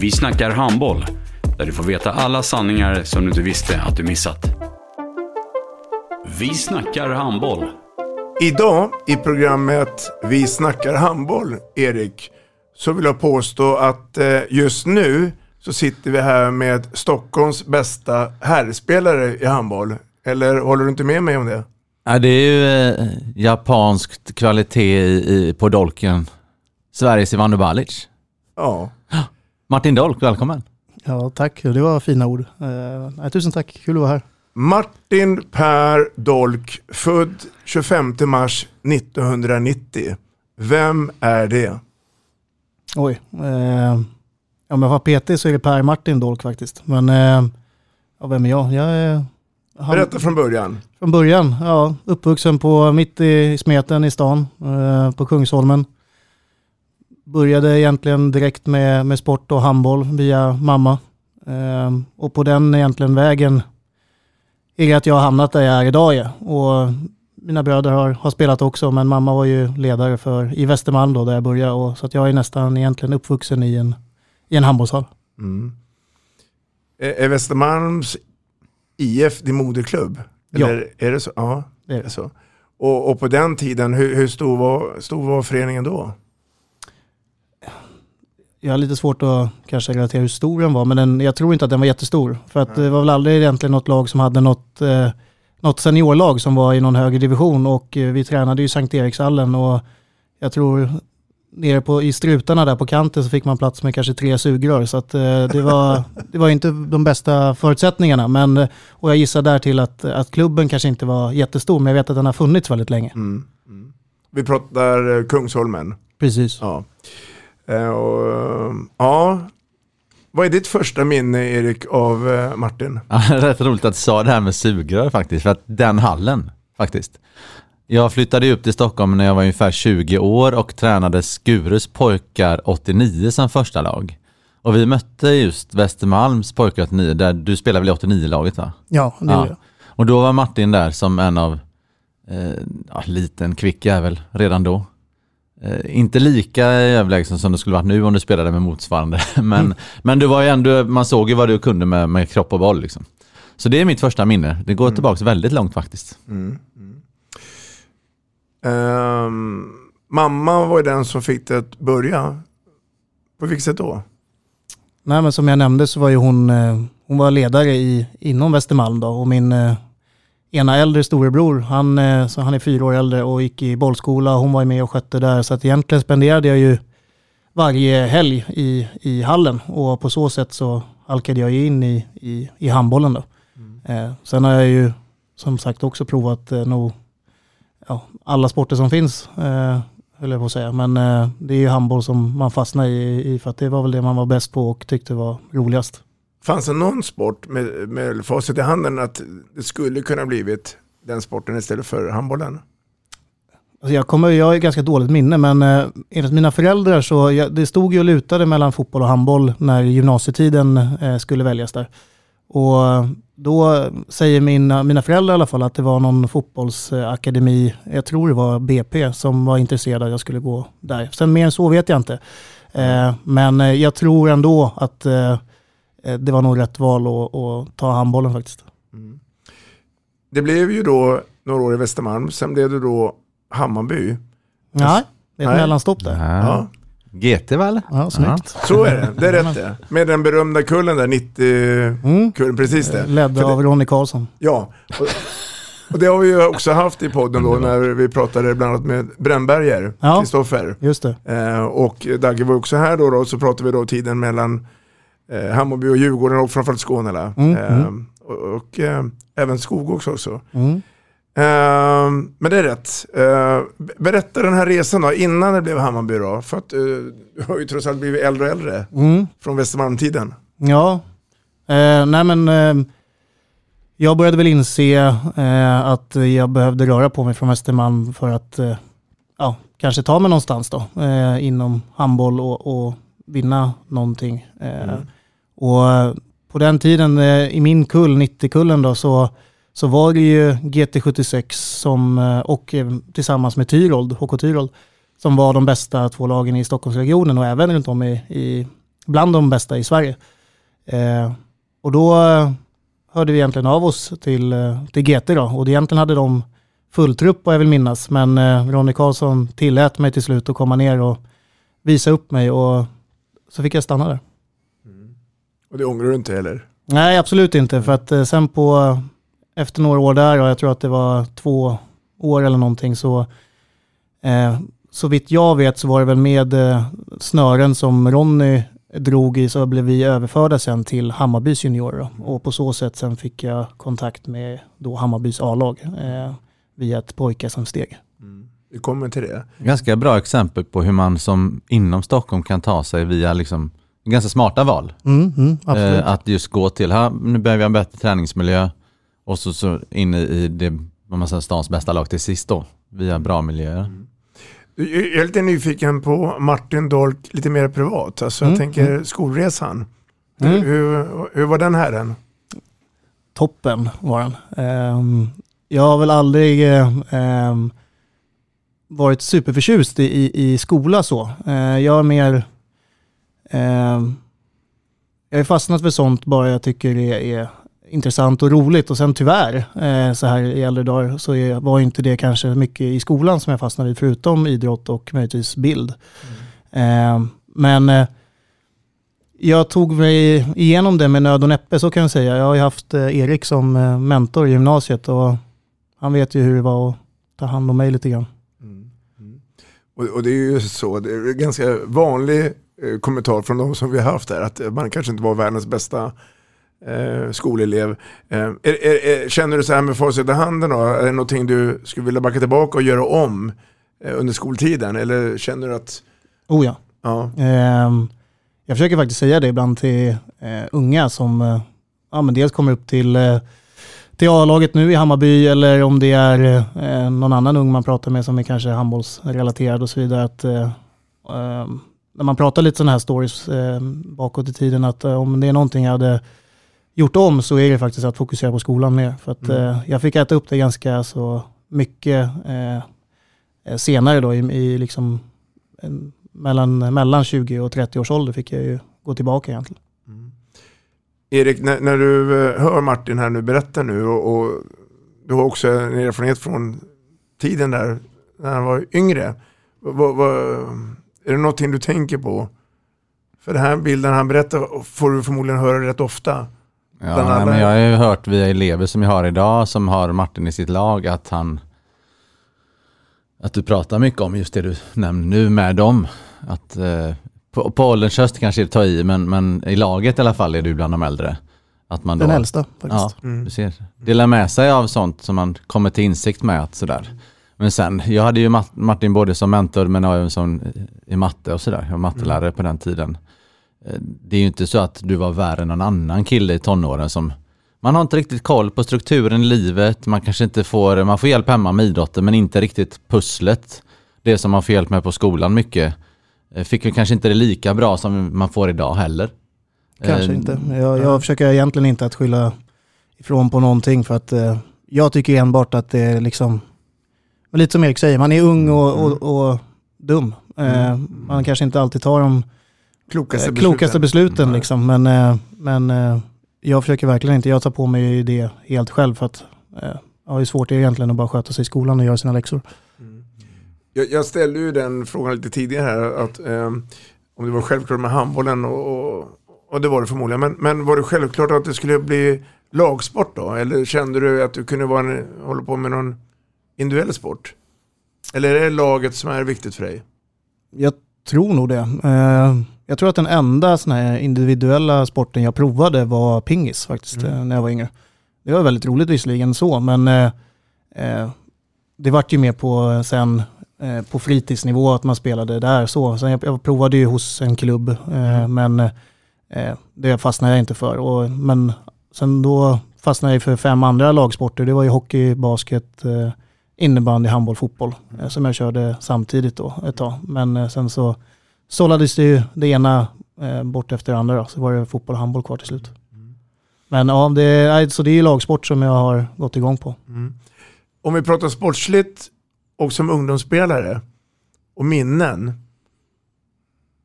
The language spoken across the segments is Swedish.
Vi snackar handboll, där du får veta alla sanningar som du inte visste att du missat. Vi snackar handboll. Idag i programmet Vi snackar handboll, Erik, så vill jag påstå att eh, just nu så sitter vi här med Stockholms bästa herrspelare i handboll. Eller håller du inte med mig om det? Ja, det är ju eh, japanskt kvalitet i, i, på dolken. Sveriges Ivano Balic. Ja. Martin Dolk, välkommen. Ja, tack. Det var fina ord. Eh, tusen tack. Kul att vara här. Martin Per Dolk, född 25 mars 1990. Vem är det? Oj. Eh, om jag var PT så är det Per Martin Dolk faktiskt. Men eh, ja, vem är jag? Jag är... Han, Berätta från början. Från början, ja. Uppvuxen på, mitt i smeten i stan, eh, på Kungsholmen. Började egentligen direkt med, med sport och handboll via mamma. Eh, och på den egentligen vägen är det att jag har hamnat där jag är idag. Ja. Och mina bröder har, har spelat också, men mamma var ju ledare för, i Västermalm då, där jag började. Och, så att jag är nästan egentligen uppvuxen i en, i en handbollshall. Mm. Är, Västermalms IF din moderklubb? Eller ja. är det så? Ja, det är det. så. Och, och på den tiden, hur, hur stor, var, stor var föreningen då? Jag har lite svårt att kanske relatera hur stor den var, men den, jag tror inte att den var jättestor. För att det var väl aldrig egentligen något lag som hade något, eh, något seniorlag som var i någon högre division och eh, vi tränade ju Sankt Erikshallen och jag tror nere på, i strutarna där på kanten så fick man plats med kanske tre sugrör. Så att, eh, det, var, det var inte de bästa förutsättningarna. Men, eh, och jag gissar där till att, att klubben kanske inte var jättestor, men jag vet att den har funnits väldigt länge. Mm. Mm. Vi pratar eh, Kungsholmen. Precis. Ja. Eh, och, ja. Vad är ditt första minne, Erik, av eh, Martin? Ja, det är rätt roligt att du sa det här med sugrör faktiskt, för att den hallen faktiskt. Jag flyttade upp till Stockholm när jag var ungefär 20 år och tränade Skurus pojkar 89 som första lag. Och vi mötte just Västermalms pojkar 89, där du spelade väl i 89-laget va? Ja, det ja. jag. Och då var Martin där som en av, eh, ja, liten kvick jävel redan då. Eh, inte lika överlägsen som det skulle varit nu om du spelade med motsvarande. Men, mm. men du var ju ändå, man såg ju vad du kunde med, med kropp och boll liksom. Så det är mitt första minne. Det går mm. tillbaka väldigt långt faktiskt. Mm. Um, mamma var ju den som fick det att börja. På vilket sätt då? Nej men som jag nämnde så var ju hon, eh, hon var ledare i, inom Västermalm då och min eh, ena äldre storebror, han, eh, så han är fyra år äldre och gick i bollskola. Hon var med och skötte där så att egentligen spenderade jag ju varje helg i, i hallen och på så sätt så halkade jag in i, i, i handbollen då. Mm. Eh, sen har jag ju som sagt också provat eh, nog ja, alla sporter som finns, eh, höll jag på att säga. Men eh, det är ju handboll som man fastnar i, i, för att det var väl det man var bäst på och tyckte var roligast. Fanns det någon sport med, med facit i handen att det skulle kunna blivit den sporten istället för handbollen? Alltså jag, kommer, jag har ganska dåligt minne, men eh, enligt mina föräldrar så jag, det stod ju och lutade mellan fotboll och handboll när gymnasietiden eh, skulle väljas där. Och eh, då säger mina, mina föräldrar i alla fall att det var någon fotbollsakademi, jag tror det var BP, som var intresserad att jag skulle gå där. Sen mer än så vet jag inte. Eh, men eh, jag tror ändå att eh, det var nog rätt val att, att ta handbollen faktiskt. Mm. Det blev ju då några år i Västermalm, sen blev det då Hammarby. Nej, det är ett mellanstopp där. Ja. GT eller? Ja, snyggt. Så är det, det är rätt det. Med den berömda kullen där, 90-kullen, precis det. Ledd För det- av Ronny Karlsson. Ja, och, och det har vi ju också haft i podden då när vi pratade bland annat med Brännberger, Ja. Kristoffer. Just det. Eh, och Dagge var också här då, då så pratade vi då tiden mellan eh, Hammarby och Djurgården och framförallt Skåne. där. Mm, Eh, mm. Och, och eh, även Skog också. också. Mm. Eh, men det är rätt. Eh, be- berätta den här resan då, innan det blev Hammarby då. För att eh, du har ju trots allt blivit äldre och äldre Mm. från Västermalmtiden. Ja, eh, nej men jag började väl inse att jag behövde röra på mig från Västermalm för att ja, kanske ta mig någonstans då eh, inom handboll och, och vinna någonting. Eh, och eh, på den tiden eh, i min kull, 90-kullen då, så, så var det ju GT76 som, eh, och tillsammans med Tyrold, HK Tyrold, som var de bästa två lagen i Stockholmsregionen och även runt om i, i bland de bästa i Sverige. Eh, och då hörde vi egentligen av oss till, till GT då och egentligen hade de full trupp vad jag vill minnas men eh, Ronny Karlsson tillät mig till slut att komma ner och visa upp mig och så fick jag stanna där. Och det ångrar du inte heller? Nej, absolut inte. För att eh, sen på, efter några år där, och jag tror att det var två år eller någonting, så eh, så vitt jag vet så var det väl med eh, snören som Ronny drog i så blev vi överförda sen till Hammarbys juniorer. då. Och på så sätt sen fick jag kontakt med då Hammarbys A-lag eh, via ett pojk-SM-steg. Vi kommer till det. Ganska bra exempel på hur man som inom Stockholm kan ta sig via liksom ganska smarta val. Mm, mm. Eh, att just gå till, här, nu behöver vi ha en bättre träningsmiljö och så, så in i- det, vad man säger, stans bästa lag till sist då, via bra miljöer. Jag är lite nyfiken på Martin Dolk lite mer privat. Alltså jag Mm, tänker skolresan. Mm. Hur, hur, hur var den här än? toppen var den. Ehm, jag har väl aldrig ehm, varit superförtjust i, i, i skola så. Eh, jag är mer... Ehm, jag har fastnat för sånt bara jag tycker det är intressant och roligt och sen tyvärr eh, så här i äldre dagar så är, var inte det kanske mycket i skolan som jag fastnade i förutom idrott och möjligtvis bild. Ehm, men eh, jag tog mig igenom det med nöd och näppe, så kan jag säga. Jag har ju haft eh, Erik som eh, mentor i gymnasiet och han vet ju hur det var att ta hand om mig lite grann. Mm. Mm. Och, och det är ju så, det är en ganska vanlig kommentar från de som vi har haft här, att man kanske inte var världens bästa eh, skolelev. Eh, är, är, är, känner du så här med facit i handen då, är det någonting du skulle vilja backa tillbaka och göra om eh, under skoltiden? Eller känner du att, Oh ja. ja, Ehm, jag försöker faktiskt säga det ibland till eh, unga som eh, ja, men dels kommer upp till, eh, till A-laget nu i Hammarby eller om det är eh, någon annan ung man pratar med som är kanske handbollsrelaterad och så vidare. Att, eh, eh, när man pratar lite sådana här stories eh, bakåt i tiden att eh, om det är någonting jag hade gjort om så är det faktiskt att fokusera på skolan mer. För att, Mm. eh, jag fick äta upp det ganska så mycket eh, eh, senare då i, i liksom en, mellan, mellan 20 och 30 års ålder fick jag ju gå tillbaka egentligen. Erik, när, när du eh, hör Martin här nu berätta nu och, och du har också en erfarenhet från tiden där när han var yngre. Vad, vad, är det någonting du tänker på? För den här bilden han berättar får du förmodligen höra rätt ofta. Ja, nej, men jag har ju hört via elever som jag har idag som har Martin i sitt lag att han att du pratar mycket om just det du nämner nu med dem. Att, eh, på, på ålderns höst kanske det tar i men, men i laget i alla fall är du bland de äldre. Att man då, Den äldsta faktiskt. Ja, du ser. Delar med sig av sånt som man kommer till insikt med. Att sådär. Men sen, jag hade ju Mart- Martin både som mentor men även som i matte och sådär. Jag var mattelärare på den tiden. Eh, Det är ju inte så att du var värre än någon annan kille i tonåren som man har inte riktigt koll på strukturen i livet, man kanske inte får, man får hjälp hemma med idrotten men inte riktigt pusslet. Det som man får hjälp med på skolan mycket. Eh, Fick ju kanske inte det lika bra som man får idag heller. Kanske Eh, inte. Jag, jag försöker egentligen inte att skylla ifrån på någonting för att eh, jag tycker enbart att det är liksom, men lite som Erik säger, man är ung och, och, och dum. Eh, Man kanske inte alltid tar de Klokaste eh, klokaste besluten. besluten liksom, men, eh, men eh, jag försöker verkligen inte, jag tar på mig det helt själv för att eh, jag har ju svårt egentligen att bara sköta sig i skolan och göra sina läxor. Jag, jag ställde ju den frågan lite tidigare här, att, eh, om det var självklart med handbollen och, och, och det var det förmodligen. Men, men var det självklart att det skulle bli lagsport då? Eller kände du att du kunde vara en, hålla på med någon individuell sport? Eller är det laget som är viktigt för dig? Jag tror nog det. Eh, jag tror att den enda sån här individuella sporten jag provade var pingis faktiskt, Mm. eh, när jag var yngre. Det var väldigt roligt visserligen så, men eh, det vart ju mer på sen eh, på fritidsnivå att man spelade där så. Sen jag, jag provade ju hos en klubb, eh, men eh, det fastnade jag inte för. Och, men sen då fastnade jag för fem andra lagsporter. Det var ju hockey, basket, innebandy, handboll, fotboll. Eh, som jag körde samtidigt då ett tag. Men eh, sen så sållades det ju det ena eh, bort efter det andra. Då. Så var det fotboll och handboll kvar till slut. Men ja, det, nej, så det är ju lagsport som jag har gått igång på. Mm. Om vi pratar sportsligt och som ungdomsspelare och minnen,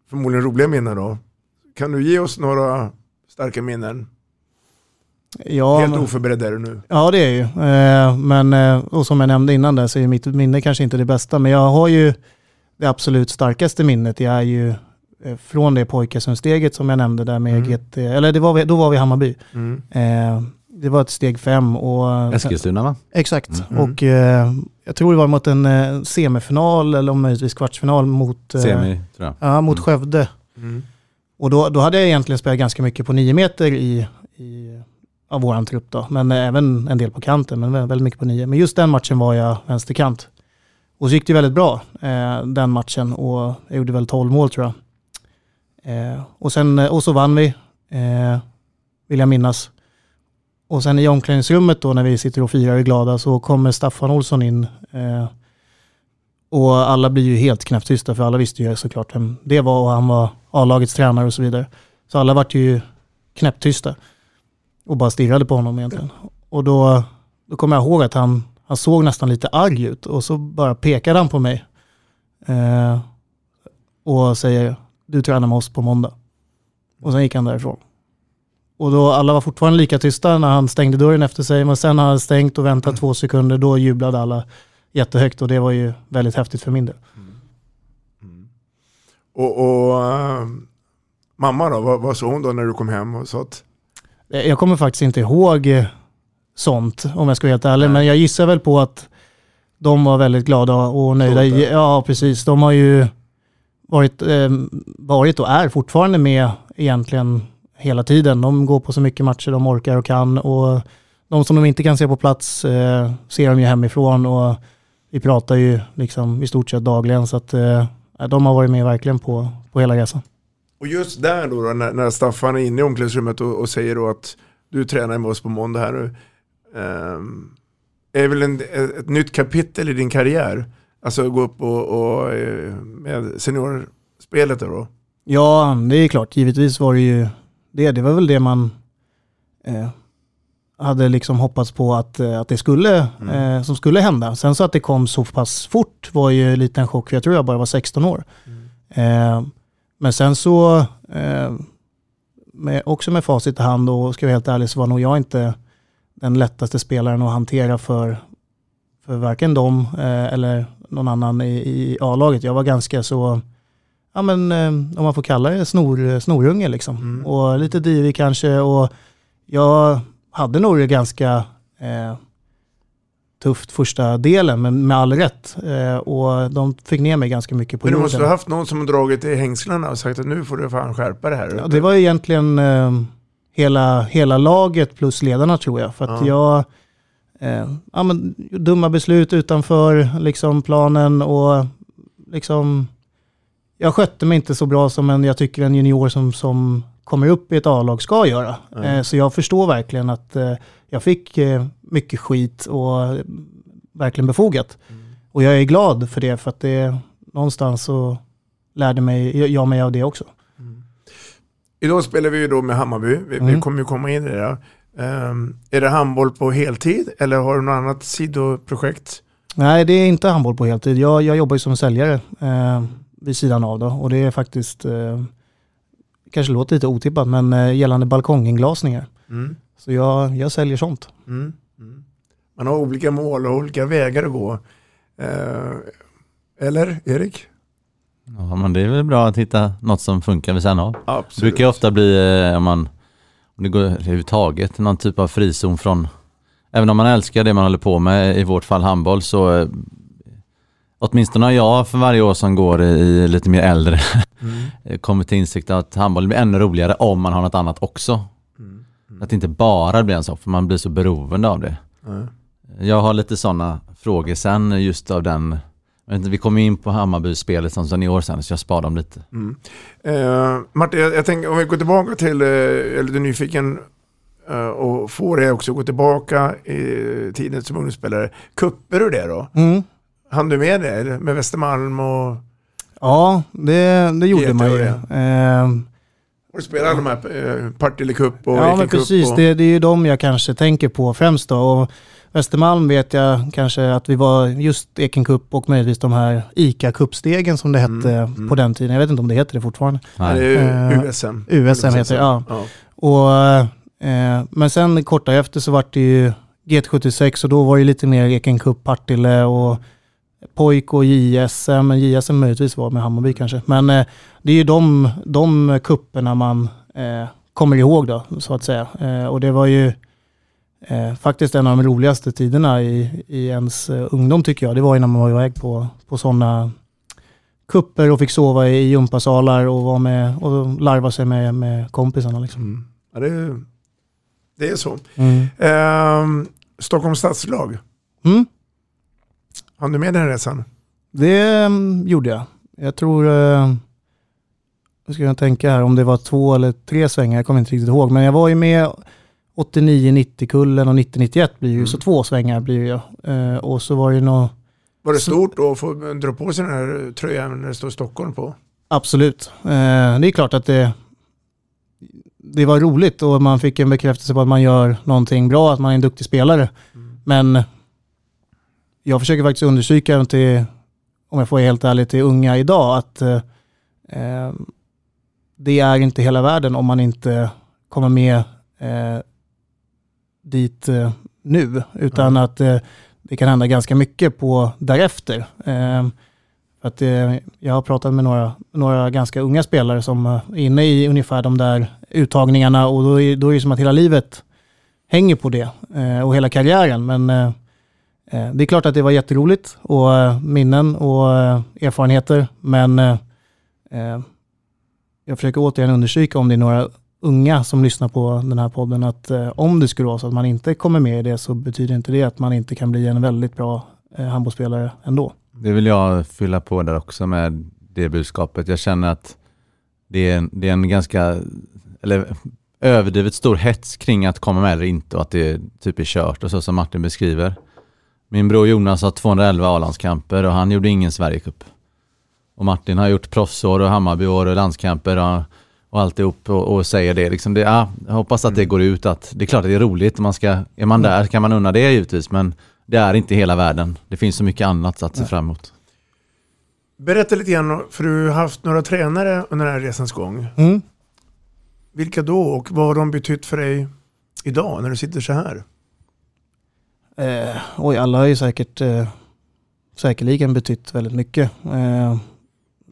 förmodligen roliga minnen då, kan du ge oss några starka minnen? Ja, Helt men- oförberedd är du nu. Ja det är ju. Eh, men, eh, och som jag nämnde innan där så är mitt minne kanske inte det bästa. Men jag har ju det absolut starkaste minnet. Det är ju eh, från det pojkasundsteget som jag nämnde där med Mm. GT. Eller det var vi, då var vi i Hammarby. Mm. Det var ett steg fem. Och, Eskilstuna va? Exakt. Mm. Och eh, jag tror det var mot en semifinal eller om möjligtvis kvartsfinal mot, Semi, tror jag. Ja, mot Skövde. Mm. Och då, då hade jag egentligen spelat ganska mycket på nio meter i, i av våran trupp då. Men eh, även en del på kanten, men väldigt mycket på nio. Men just den matchen var jag vänsterkant. Och så gick det väldigt bra eh, den matchen och jag gjorde väl 12 mål tror jag. Eh, och, sen, eh, och så vann vi, eh, vill jag minnas. Och sen i omklädningsrummet då när vi sitter och firar och är glada så kommer Staffan Olsson in. Eh, och alla blir ju helt knäpptysta för alla visste ju såklart vem det var och han var A-lagets tränare och så vidare. Så alla vart ju knäpptysta och bara stirrade på honom egentligen. Och då, då kommer jag ihåg att han, han såg nästan lite arg ut och så bara pekade han på mig. Eh, och säger du tränar med oss på måndag. Och sen gick han därifrån. Och då alla var fortfarande lika tysta när han stängde dörren efter sig. Men sen när han stängt och väntat två sekunder då jublade alla jättehögt och det var ju väldigt häftigt för min del. Mm. Mm. Och, och äh, mamma då, vad, vad sa hon då när du kom hem och sa att jag kommer faktiskt inte ihåg eh, sånt om jag ska vara helt ärlig. Men jag gissar väl på att de var väldigt glada och nöjda. Ja, precis. De har ju varit, eh, varit och är fortfarande med egentligen hela tiden. De går på så mycket matcher de orkar och kan. Och de som de inte kan se på plats eh, ser de ju hemifrån. Och vi pratar ju liksom i stort sett dagligen. Så att eh, de har varit med verkligen på, på hela resan. Och just där då, då när, när Staffan är inne i omklädningsrummet och, och säger då att du tränar med oss på måndag här nu. ehm, är det väl en, ett nytt kapitel i din karriär? Alltså gå upp och, och eh, med seniorspelet då? Ja, det är klart. Givetvis var det ju det. Det var väl det man eh, hade liksom hoppats på att, eh, att det skulle, eh, som skulle hända. Sen så att det kom så pass fort var ju lite en chock, för jag tror jag bara var 16 år. Eh, men sen så, eh, med, också med facit i hand och ska jag vara helt ärlig så var nog jag inte den lättaste spelaren att hantera för, för varken dem eh, eller någon annan i, i A-laget. Jag var ganska så, ja men eh, om man får kalla det snor, snorunge liksom. Och lite divig kanske och jag hade nog det ganska eh, tufft första delen, men med all rätt. Eh, och de fick ner mig ganska mycket på Men du jorden. måste ha haft någon som har dragit i hängslarna och sagt att nu får du fan skärpa det här. Ja, det var egentligen eh, hela, hela laget plus ledarna tror jag. För att jag, eh, ja men dumma beslut utanför liksom planen och liksom, jag skötte mig inte så bra som en, jag tycker en junior som, som kommer upp i ett A-lag ska göra. Eh, så jag förstår verkligen att eh, jag fick eh, mycket skit och verkligen befogat. Och jag är glad för det för att det någonstans så lärde mig, jag mig av det också. Idag spelar vi ju då med Hammarby. Vi, vi Mm. kommer ju komma in i det. Ehm, är det handboll på heltid eller har du något annat sidoprojekt? Nej, det är inte handboll på heltid. Jag, jag jobbar ju som säljare eh, vid sidan av då. Och det är faktiskt, eh, kanske låter lite otippat, men eh, gällande balkonginglasningar. Mm. Så jag, jag säljer sånt. Mm. Mm. Man har olika mål och olika vägar att gå. Eh, Eller Erik? Ja, men det är väl bra att hitta något som funkar vid sidan av. Absolut. Det brukar ju ofta bli, eh, om man, om det går överhuvudtaget, någon typ av frizon från, även om man älskar det man håller på med, i vårt fall handboll, så eh, åtminstone har jag för varje år som går i, i lite mer äldre Mm. kommit till insikt att handboll blir ännu roligare om man har något annat också. Att det inte bara blir en sak, för man blir så beroende av det. Mm. Jag har lite sådana frågor sen just av den, jag inte, vi kommer in på Hammarby-spelet som sen i år sen, så jag sparar dem lite. Mm. Eh, Martin, jag, jag tänker om vi går tillbaka till, eh, eller du är nyfiken eh, och får det också gå tillbaka i tiden som ungdomsspelare. Kupper du det då? Mm. Han du med det med Västermalm och... Ja, det, det gjorde man ju. det. Och du spelar alla de här eh, Partille Cup och ja, men precis. Och, Det, det är ju de jag kanske tänker på främst då. Och Västermalm vet jag kanske att vi var just Eken Cup och möjligtvis de här ICA Cup-stegen som det hette Mm, på den tiden. Jag vet inte om det heter det fortfarande. Ja, det är Eh, USM. USM heter det, ja. Och, eh, men sen kort därefter så vart det ju GT76 och då var det lite mer Eken Cup, Partille och Pojk och JSM, men JSM möjligtvis var med Hammarby kanske. Men eh, det är ju de, de kupperna man eh, kommer ihåg då, så att säga. Eh, och det var ju eh, faktiskt en av de roligaste tiderna i, i ens eh, ungdom tycker jag. Det var ju när man var iväg på, på sådana kupper och fick sova i gympasalar och var med och larva sig med, med kompisarna. Liksom. Ja, det, är, det är så. Mm. Ehm, Stockholms stadslag. Mm. Hann du med den resan? Det mm, gjorde jag. Jag tror, nu ska jag tänka här om det var två eller tre svängar, jag kommer inte riktigt ihåg. Men jag var ju med 89-90-kullen och 90-91 blir ju, så två svängar blir ju. Eh, och så var det ju nå Var det stort då att få dra på sig den här tröjan när det står Stockholm på? Absolut. Eh, det är klart att det, det var roligt och man fick en bekräftelse på att man gör någonting bra, att man är en duktig spelare. Men jag försöker faktiskt understryka även till, om jag får vara helt ärlig, till unga idag att eh, eh, det är inte hela världen om man inte kommer med eh, dit eh, nu, utan att eh, det kan hända ganska mycket på därefter. Eh, för att, jag har pratat med några, några ganska unga spelare som är inne i ungefär de där uttagningarna och då är, då är det som att hela livet hänger på det och hela karriären. Men Eh, det är klart att det var jätteroligt och eh, minnen och eh, erfarenheter. Men jag försöker återigen understryka om det är några unga som lyssnar på den här podden att om det skulle vara så att man inte kommer med i det så betyder inte det att man inte kan bli en väldigt bra handbollsspelare ändå. Det vill jag fylla på där också med det budskapet. Jag känner att det är, det är en ganska, eller överdrivet stor hets kring att komma med eller inte och att det typ är kört och så som Martin beskriver. Min bror Jonas har 211 A-landskamper och han gjorde ingen Sverigecup. Och Martin har gjort proffsår och Hammarbyår och landskamper och, och alltihop och, och säger det. Liksom det ja, jag hoppas att det går ut att det är klart att det är roligt. Man ska, är man där kan man unna det givetvis men det är inte hela världen. Det finns så mycket annat att se fram emot. Berätta lite grann, för du har haft några tränare under den här resans gång. Mm. Vilka då och vad har de betytt för dig idag när du sitter så här? Eh, oj, alla har ju säkert eh, säkerligen betytt väldigt mycket. Eh, Är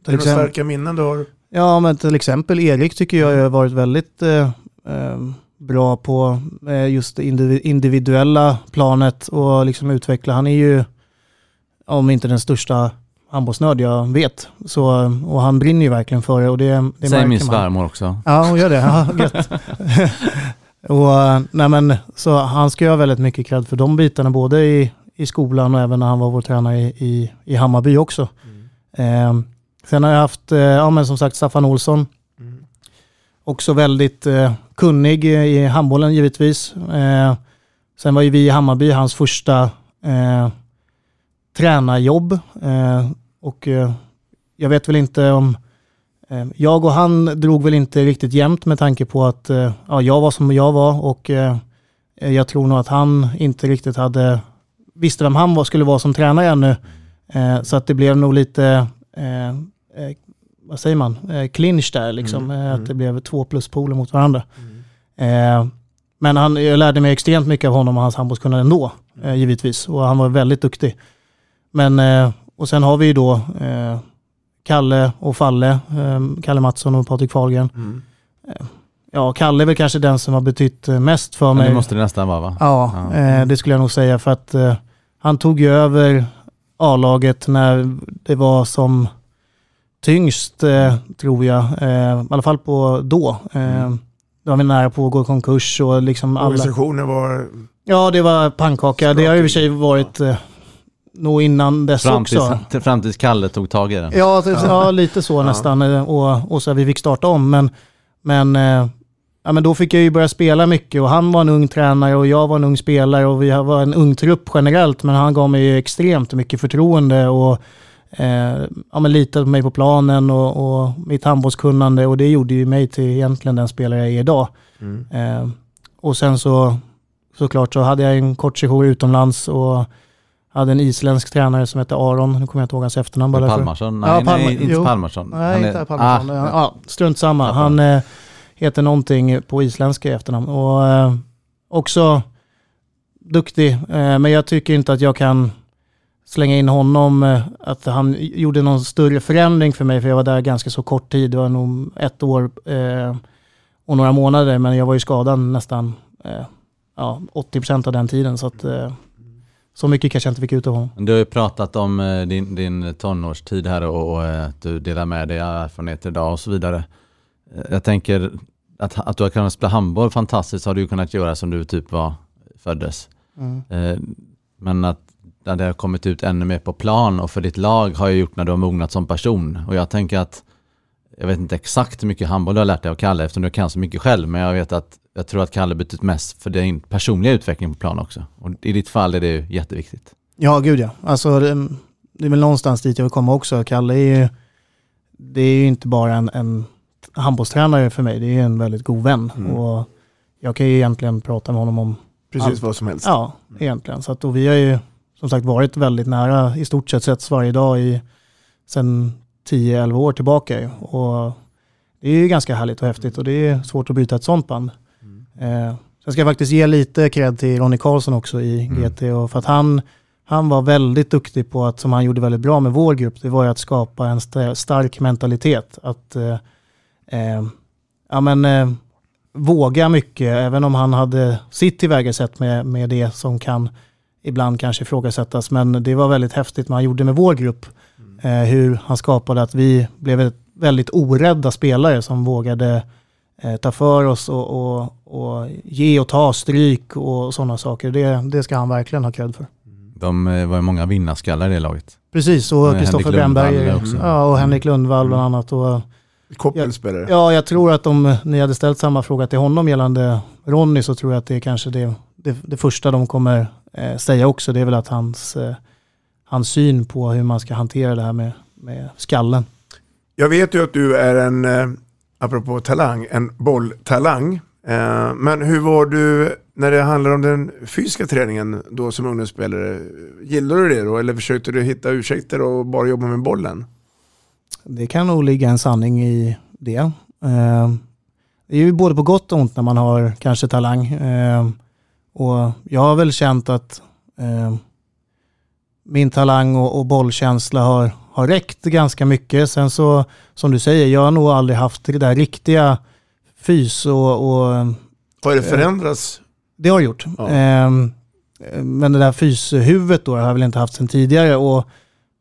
det några starka minnen du har? Ja, men till exempel Erik tycker jag har varit väldigt eh, eh, bra på eh, just det indivi- individuella planet och liksom utveckla. Han är ju, om inte den största handbollsnörd jag vet. Så, och han brinner ju verkligen för det. Och det, det Säger märker min svärmor också. Ja, hon gör det. Ja, gött. och, eh, nej men, så han ska ju ha väldigt mycket cred för de bitarna, både i, i skolan och även när han var vår tränare i, i, i Hammarby också. Eh, sen har jag haft, eh, ja men som sagt, Staffan Olsson. Också väldigt eh, kunnig i handbollen givetvis. Eh, sen var ju vi i Hammarby hans första eh, tränarjobb. Eh, och eh, jag vet väl inte om Jag och han drog väl inte riktigt jämnt med tanke på att eh, ja, jag var som jag var och eh, jag tror nog att han inte riktigt hade visste vem han var, skulle vara som tränare ännu. Eh, Så att det blev nog lite, vad säger man, clinch där liksom. eh, Att det blev två pluspoler mot varandra. Eh, Men han, jag lärde mig extremt mycket av honom och hans handbollskunnande ändå, eh, givetvis. Och han var väldigt duktig. Men, och sen har vi ju då Kalle och Falle, eh, Kalle Mattsson och Patrik Fahlgren. Mm. Eh, ja, Kalle är väl kanske den som har betytt eh, mest för Men mig. det måste det nästan vara va? Ja, Ja. Eh, det skulle jag nog säga för att eh, han tog ju över A-laget när det var som tyngst, eh, tror jag. Eh, I alla fall på då. Eh, Då var vi nära på att gå i konkurs och liksom alla... Organisationen var... Ja, det var pannkaka. Det har i och för sig varit eh, nog innan dess Fram också. fram tills Kalle tog tag i den. Ja, det, ja. lite så Ja. nästan. eh, Och, och så vi fick starta om. Men, men, eh, ja, men då fick jag ju börja spela mycket och han var en ung tränare och jag var en ung spelare och vi var en ung trupp generellt. Men han gav mig ju extremt mycket förtroende och eh, ja, men litade på mig på planen och, och mitt handbollskunnande och det gjorde ju mig till egentligen den spelare jag är idag. Mm. Eh, och sen så såklart så hade jag en kort sejour utomlands och hade en isländsk tränare som hette Aron, nu kommer jag inte ihåg hans efternamn. bara. Palmarsson? Nej, nej, inte jo. Palmarsson. Nej, Han är- inte Palmarsson. Ah. ja, ja, strunt samma. Han eh, heter någonting på isländska i efternamn. Och eh, också duktig, eh, men jag tycker inte att jag kan slänga in honom, eh, att han gjorde någon större förändring för mig, för jag var där ganska så kort tid, det var nog ett år eh, och några månader, men jag var ju skadad nästan eh, ja, 80% av den tiden, så att så mycket kanske jag inte fick ut av honom. Du har ju pratat om eh, din, din tonårstid här och, och eh, att du delar med dig av erfarenheter idag och så vidare. Eh, Jag tänker att, att du har kunnat spela handboll fantastiskt har du kunnat göra som du typ var föddes. Mm. Men att det har kommit ut ännu mer på plan och för ditt lag har ju gjort när du har mognat som person. Och jag tänker att jag vet inte exakt hur mycket handboll du har lärt dig av Kalle eftersom du kan så mycket själv. Men jag vet att jag tror att Kalle betytt mest för din personliga utveckling på plan också. Och i ditt fall är det ju jätteviktigt. Ja, gud ja. Alltså, det, det är väl någonstans dit jag vill komma också. Kalle är ju, det är ju inte bara en, en handbollstränare för mig, det är ju en väldigt god vän. Mm. Och jag kan ju egentligen prata med honom om Precis allt. vad som helst. Ja, egentligen. Så att, och vi har ju som sagt varit väldigt nära, i stort sett setts varje dag i sedan 10-11 år tillbaka. Och det är ju ganska härligt och häftigt och det är svårt att bryta ett sånt band. Eh, sen ska jag faktiskt ge lite cred till Ronny Karlsson också i GT. Och för att han, han var väldigt duktig på att, som han gjorde väldigt bra med vår grupp, det var ju att skapa en sta- stark mentalitet. Att eh, eh, ja, men, eh, våga mycket, även om han hade sitt tillvägagångssätt med, med det som kan ibland kanske ifrågasättas. Men det var väldigt häftigt vad han gjorde med vår grupp. Eh, hur han skapade att vi blev ett väldigt orädda spelare som vågade eh, ta för oss och, och, och ge och ta stryk och sådana saker. Det, det ska han verkligen ha cred för. De eh, var ju många vinnarskallar i det laget. Precis, och Henrik Kristoffer Brännberg också. ja, och Henrik Lundvall bland annat. Och, Koppelspelare. Ja, jag tror att om ni hade ställt samma fråga till honom gällande Ronny så tror jag att det är kanske det, det, det första de kommer eh, säga också. Det är väl att hans, eh, hans syn på hur man ska hantera det här med, med skallen. Jag vet ju att du är en, eh, apropå talang, en bolltalang. Eh, men hur var du när det handlar om den fysiska träningen då som ungdomsspelare? Gillade du det då eller försökte du hitta ursäkter och bara jobba med bollen? Det kan nog ligga en sanning i det. Eh, det är ju både på gott och ont när man har kanske talang. Eh, och jag har väl känt att min talang och, och bollkänsla har, har räckt ganska mycket. Sen så, som du säger, jag har nog aldrig haft det där riktiga fys och... och Har det förändrats? Det har gjort. Ja. Ehm, men det där fyshuvudet då har jag väl inte haft sedan tidigare. Och,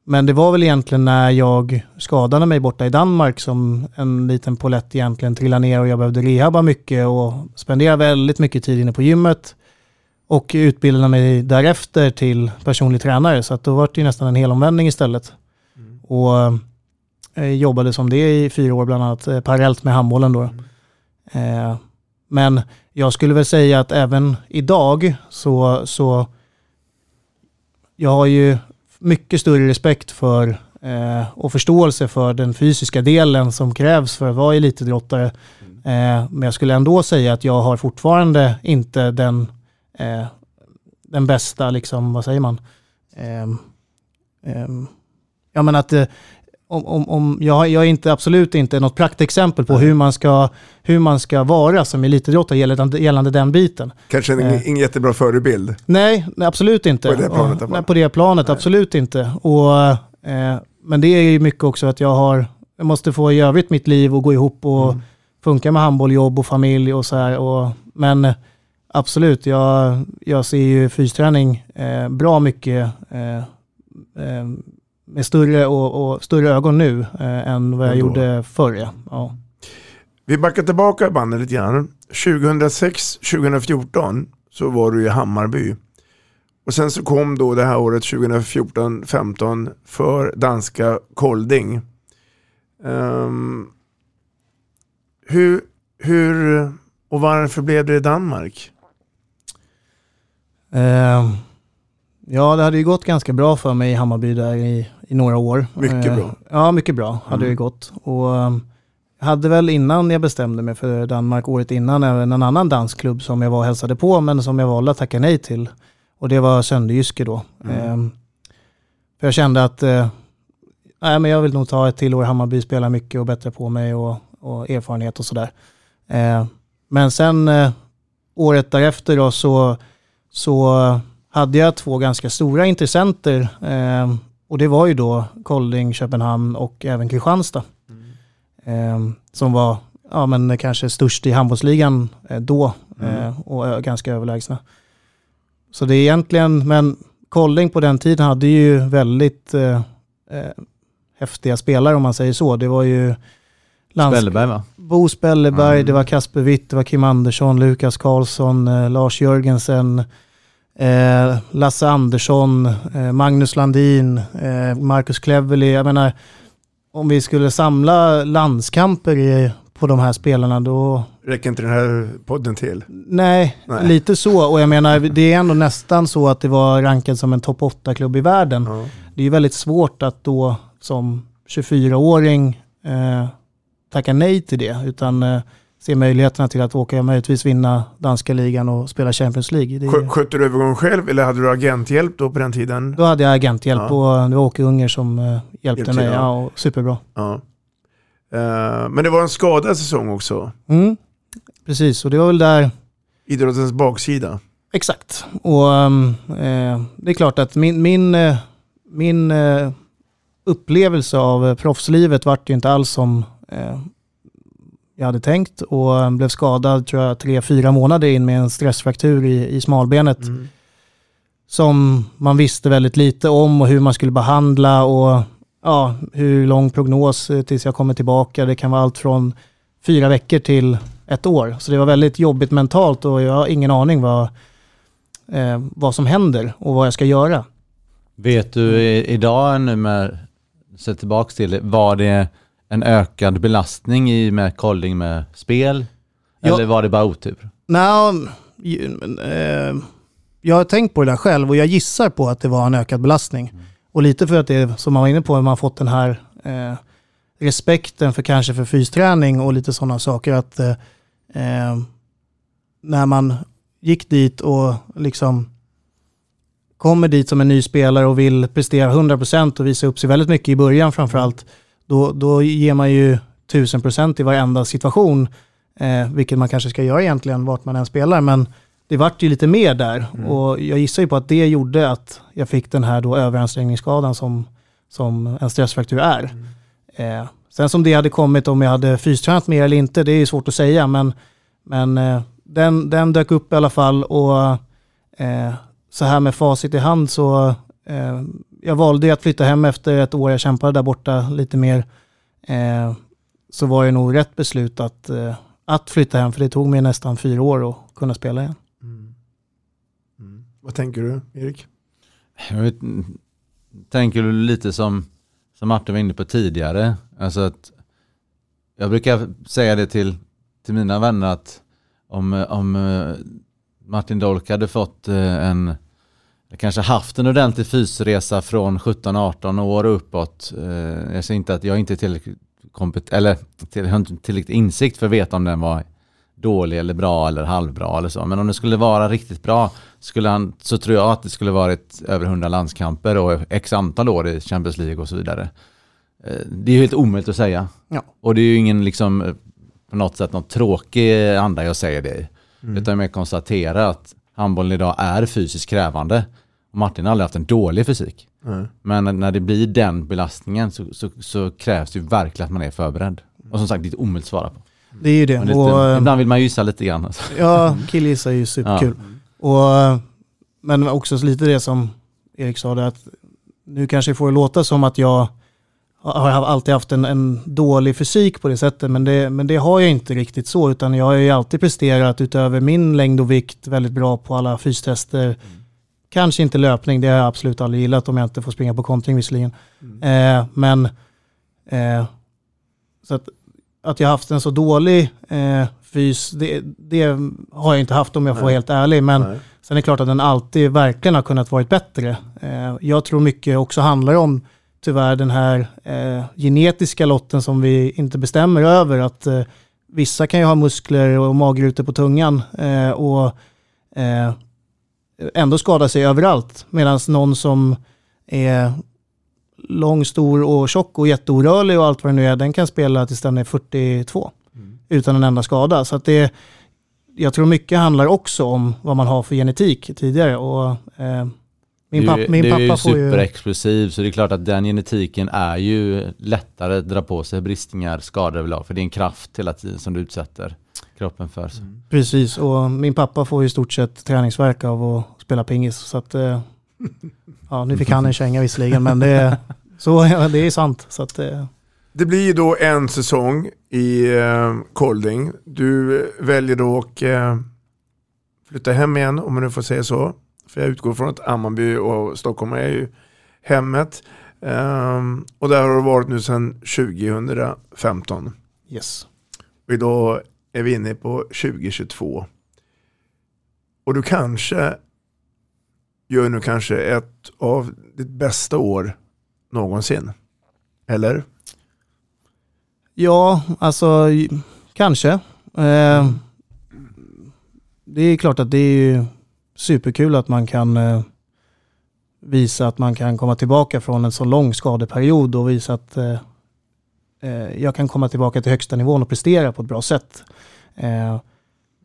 men det var väl egentligen när jag skadade mig borta i Danmark som en liten polett egentligen trillade ner och jag behövde rehabba mycket och spendera väldigt mycket tid inne på gymmet. Och utbilda mig därefter till personlig tränare. Så att då var det ju nästan en helomvändning istället. Och eh, jobbade som det i fyra år bland annat, eh, parallellt med handbollen då. Eh, men jag skulle väl säga att även idag så, så jag har ju mycket större respekt för eh, och förståelse för den fysiska delen som krävs för att vara elitidrottare. Eh, men jag skulle ändå säga att jag har fortfarande inte den, den bästa, liksom, vad säger man? Ehm, ehm, ja men att eh, om, om, om jag, jag är inte, absolut inte något praktexempel på hur man, ska, hur man ska vara som elitidrottare gällande, gällande den biten. Kanske en, Eh. ingen jättebra förebild. Nej, nej, absolut inte. På det planet Och- nej, på det planet, absolut inte. Och Eh, men det är ju mycket också att jag har, jag måste få i övrigt mitt liv att gå ihop och Mm. funka med handboll, jobb och familj och så här. Och, men absolut, jag, jag ser ju fysträning eh, bra mycket eh, eh, med större, och, och större ögon nu eh, än vad jag Ändå. gjorde förr. Ja. Ja. Vi backar tillbaka bandet lite grann. 2006-2014 så var du i Hammarby. Och sen så kom då det här året 2014-15 för danska Kolding. Ehm, hur, hur och varför blev det i Danmark? Eh, ja, det hade ju gått ganska bra för mig i Hammarby där i, i några år. Mycket Eh, bra. Ja, mycket bra hade Mm. det gått. Och eh, jag hade väl innan jag bestämde mig för Danmark, året innan, även en annan dansklubb som jag var och hälsade på, men som jag valde att tacka nej till. Och det var Sönderjyske då. Mm. Eh, för jag kände att eh, nej, men jag vill nog ta ett till år i Hammarby, spela mycket och bättre på mig och, och erfarenhet och sådär. Eh, men sen eh, året därefter då så, så hade jag två ganska stora intressenter eh, och det var ju då Kolding, Köpenhamn och även Kristianstad. Eh, som var ja, men kanske störst i handbollsligan eh, då eh, och ganska överlägsna. Så det är egentligen, men Kolding på den tiden hade ju väldigt eh, eh, häftiga spelare om man säger så. Det var ju lands- Spelleberg va? Bo Spelleberg, Mm. det var Kasper Witt, det var Kim Andersson, Lukas Karlsson, eh, Lars Jörgensen, eh, Lasse Andersson, eh, Magnus Landin, eh, Marcus Cleverley. Jag menar, om vi skulle samla landskamper i, på de här spelarna då, Räcker inte den här podden till? nej, Nej. lite så. Och jag menar, det är ändå nästan så att det var rankad som en topp 8-klubb i världen. Ja. Det är ju väldigt svårt att då som 24-åring eh, tacka nej till det, utan eh, se möjligheterna till att åka möjligtvis vinna danska ligan och spela Champions League. Det, Skö- Skötte du övergången själv eller hade du agenthjälp då på den tiden? då hade jag agenthjälp Ja. och det var Åke Unger som eh, hjälpte Hjälpte mig. ja. Och superbra. Ja. Eh, men det var en skadad säsong också. Mm. Precis, och det var väl där Idrottens baksida. Exakt. Och ehm, eh, det är klart att min, min, eh, min eh, upplevelse av proffslivet vart ju inte alls som eh, jag hade tänkt och blev skadad tror jag tre, fyra månader in med en stressfraktur i, i smalbenet som man visste väldigt lite om och hur man skulle behandla och ja, hur lång prognos eh, tills jag kommer tillbaka. Det kan vara allt från fyra veckor till ett år. Så det var väldigt jobbigt mentalt och jag har ingen aning vad, eh, vad som händer och vad jag ska göra. Vet du idag nu med, se tillbaks till det, var det en ökad belastning i med Kolding med spel? Ja. Eller var det bara otur? Nej, men, eh, jag har tänkt på det där själv och jag gissar på att det var en ökad belastning. Och lite för att det, som man var inne på, man har fått den här eh, respekten för kanske för fysträning och lite sådana saker. att eh, eh, När man gick dit och liksom kommer dit som en ny spelare och vill prestera 100% och visa upp sig väldigt mycket i början framförallt, då, då ger man ju 1000% i varenda situation. Eh, vilket man kanske ska göra egentligen vart man än spelar. Men det vart ju lite mer där. Och jag gissar ju på att det gjorde att jag fick den här då överansträngningsskadan som, som en stressfraktur är. Eh, sen som det hade kommit om jag hade fystränat mer eller inte, det är ju svårt att säga. Men, men eh, den, den dök upp i alla fall. Och eh, så här med facit i hand så eh, jag valde att flytta hem efter ett år jag kämpade där borta lite mer. Eh, så var det nog rätt beslut att, eh, att flytta hem, för det tog mig nästan fyra år att kunna spela igen. Vad tänker du, Erik? Jag vet, tänker du lite som, som Martin var inne på tidigare. Alltså att jag brukar säga det till, till mina vänner att om, om eh, Martin Dolk hade fått eh, en, kanske haft en ordentlig fysresa från 17-18 år uppåt. eh, Jag säger inte att jag inte är tillräckligt kompet eller till, har inte tillräckligt insikt för att veta om den var dålig eller bra eller halvbra eller så. Men om det skulle vara riktigt bra skulle han, så tror jag att det skulle varit över 100 landskamper och x antal år i Champions League och så vidare. Eh, Det är ju helt omöjligt att säga. Ja. Och det är ju ingen liksom eh, på något sätt någon tråkig anda jag säger det i. Mm. Utan jag konstaterar att handbollen idag är fysiskt krävande. Och Martin har aldrig haft en dålig fysik. Nej. Men när det blir den belastningen så, så, så krävs det ju verkligen att man är förberedd. Och som sagt, det är omöjligt att svara på. Det är ju det. Lite, Och, eh, ibland vill man gissa lite grann. Alltså. Ja, killgissa är ju superkul. Och, eh, men också så lite det som Erik sa, det att nu kanske får det låta som att jag har alltid haft en, en dålig fysik på det sättet, men det, men det har jag inte riktigt så, utan jag har ju alltid presterat utöver min längd och vikt väldigt bra på alla fystester. Kanske inte löpning, det har jag absolut aldrig gillat om jag inte får springa på kontring visserligen. Eh, men eh, så att, att jag haft en så dålig eh, fys, det, det har jag inte haft om jag får vara helt ärlig. Men Nej. sen är det klart att den alltid verkligen har kunnat varit bättre. Eh, jag tror mycket också handlar om tyvärr den här eh, genetiska lotten som vi inte bestämmer över. Att eh, vissa kan ju ha muskler och magrutor på tungan eh, och eh, ändå skada sig överallt. Medan någon som är lång, stor och tjock och jätteorörlig och allt vad det nu är, den kan spela tills den är 42 utan en enda skada. Så att det, jag tror mycket handlar också om vad man har för genetik tidigare. Och, eh, min, papp, min är pappa ju får ju... superexplosiv så det är klart att den genetiken är ju lättare att dra på sig bristningar, skador överlag. För det är en kraft hela tiden som du utsätter kroppen för. Så. Precis, och min pappa får ju i stort sett träningsverk av att spela pingis. Så att, eh, ja, nu fick han en känga visserligen, men det, så, ja, det är sant. Så att, eh, Det blir ju då en säsong i eh, Kolding. Du väljer då att eh, flytta hem igen om man nu får säga så. För jag utgår från att Hammarby och Stockholm är ju hemmet. Ehm, och där har du varit nu sedan 2015. yes. Och idag är vi inne på 2022. Och du kanske gör nu kanske ett av ditt bästa år någonsin. Eller? Ja, alltså kanske. Eh, det är klart att det är ju superkul att man kan eh, visa att man kan komma tillbaka från en så lång skadeperiod och visa att eh, eh, jag kan komma tillbaka till högsta nivån och prestera på ett bra sätt. Eh,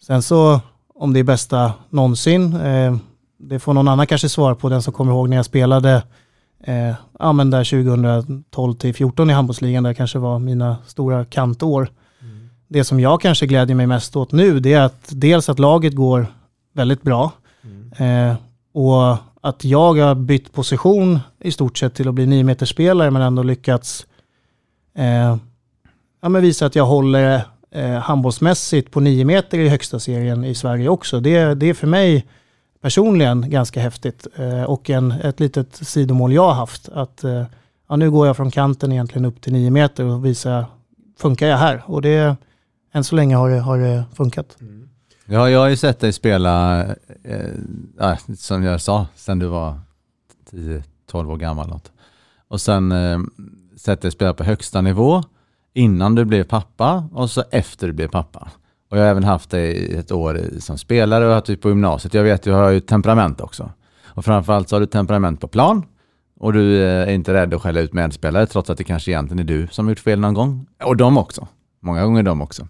sen så om det är bästa någonsin, eh, det får någon annan kanske svara på, den som kommer ihåg när jag spelade eh, ja, men där 2012 till 14 i handbollsligan, där kanske var mina stora kantår. Det som jag kanske glädjer mig mest åt nu, det är att dels att laget går väldigt bra eh, och att jag har bytt position i stort sett till att bli 9 meters spelare men ändå lyckats eh, ja, men visa att jag håller eh, handbollsmässigt på 9 meter i högsta serien i Sverige också. Det, det är för mig personligen ganska häftigt eh, och en, ett litet sidomål jag har haft. Att eh, ja, nu går jag från kanten egentligen upp till 9 meter och visar, funkar jag här? Och det, än så länge har det, har det funkat. Ja, jag har ju sett dig spela, eh, som jag sa, sen du var 10-12 år gammal. Något. Och sen eh, sett dig spela på högsta nivå innan du blev pappa och så efter du blev pappa. Och jag har även haft dig ett år som spelare och haft typ dig på gymnasiet. Jag vet, du har ju temperament också. Och framförallt så har du temperament på plan. Och du eh, är inte rädd att skälla ut medspelare trots att det kanske egentligen är du som har gjort fel någon gång. Och de också. Många gånger de också.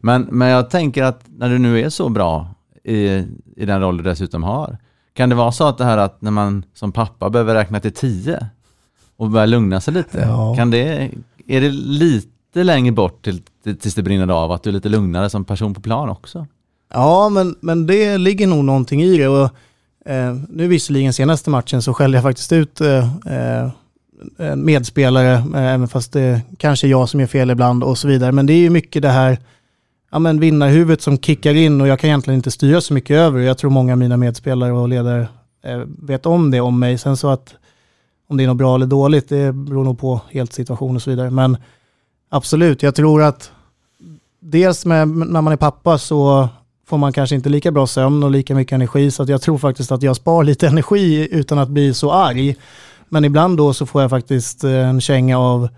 Men, men jag tänker att när du nu är så bra i, i den roll du dessutom har, kan det vara så att det här att när man som pappa behöver räkna till tio och börja lugna sig lite, Ja. kan det, är det lite längre bort till, till, tills det brinner av, att du är lite lugnare som person på plan också? Ja, men, men det ligger nog någonting i det. Och, eh, nu visserligen senaste matchen så skällde jag faktiskt ut eh, eh, en medspelare, eh, även fast det kanske är jag som gör fel ibland och så vidare. Men det är ju mycket det här ja, men vinnarhuvudet som kickar in och jag kan egentligen inte styra så mycket över. Jag tror många av mina medspelare och ledare eh, vet om det om mig. Sen så att om det är något bra eller dåligt, det beror nog på helt situation och så vidare. Men absolut, jag tror att dels med, när man är pappa så får man kanske inte lika bra sömn och lika mycket energi. Så att jag tror faktiskt att jag spar lite energi utan att bli så arg. Men ibland då så får jag faktiskt eh, en känga av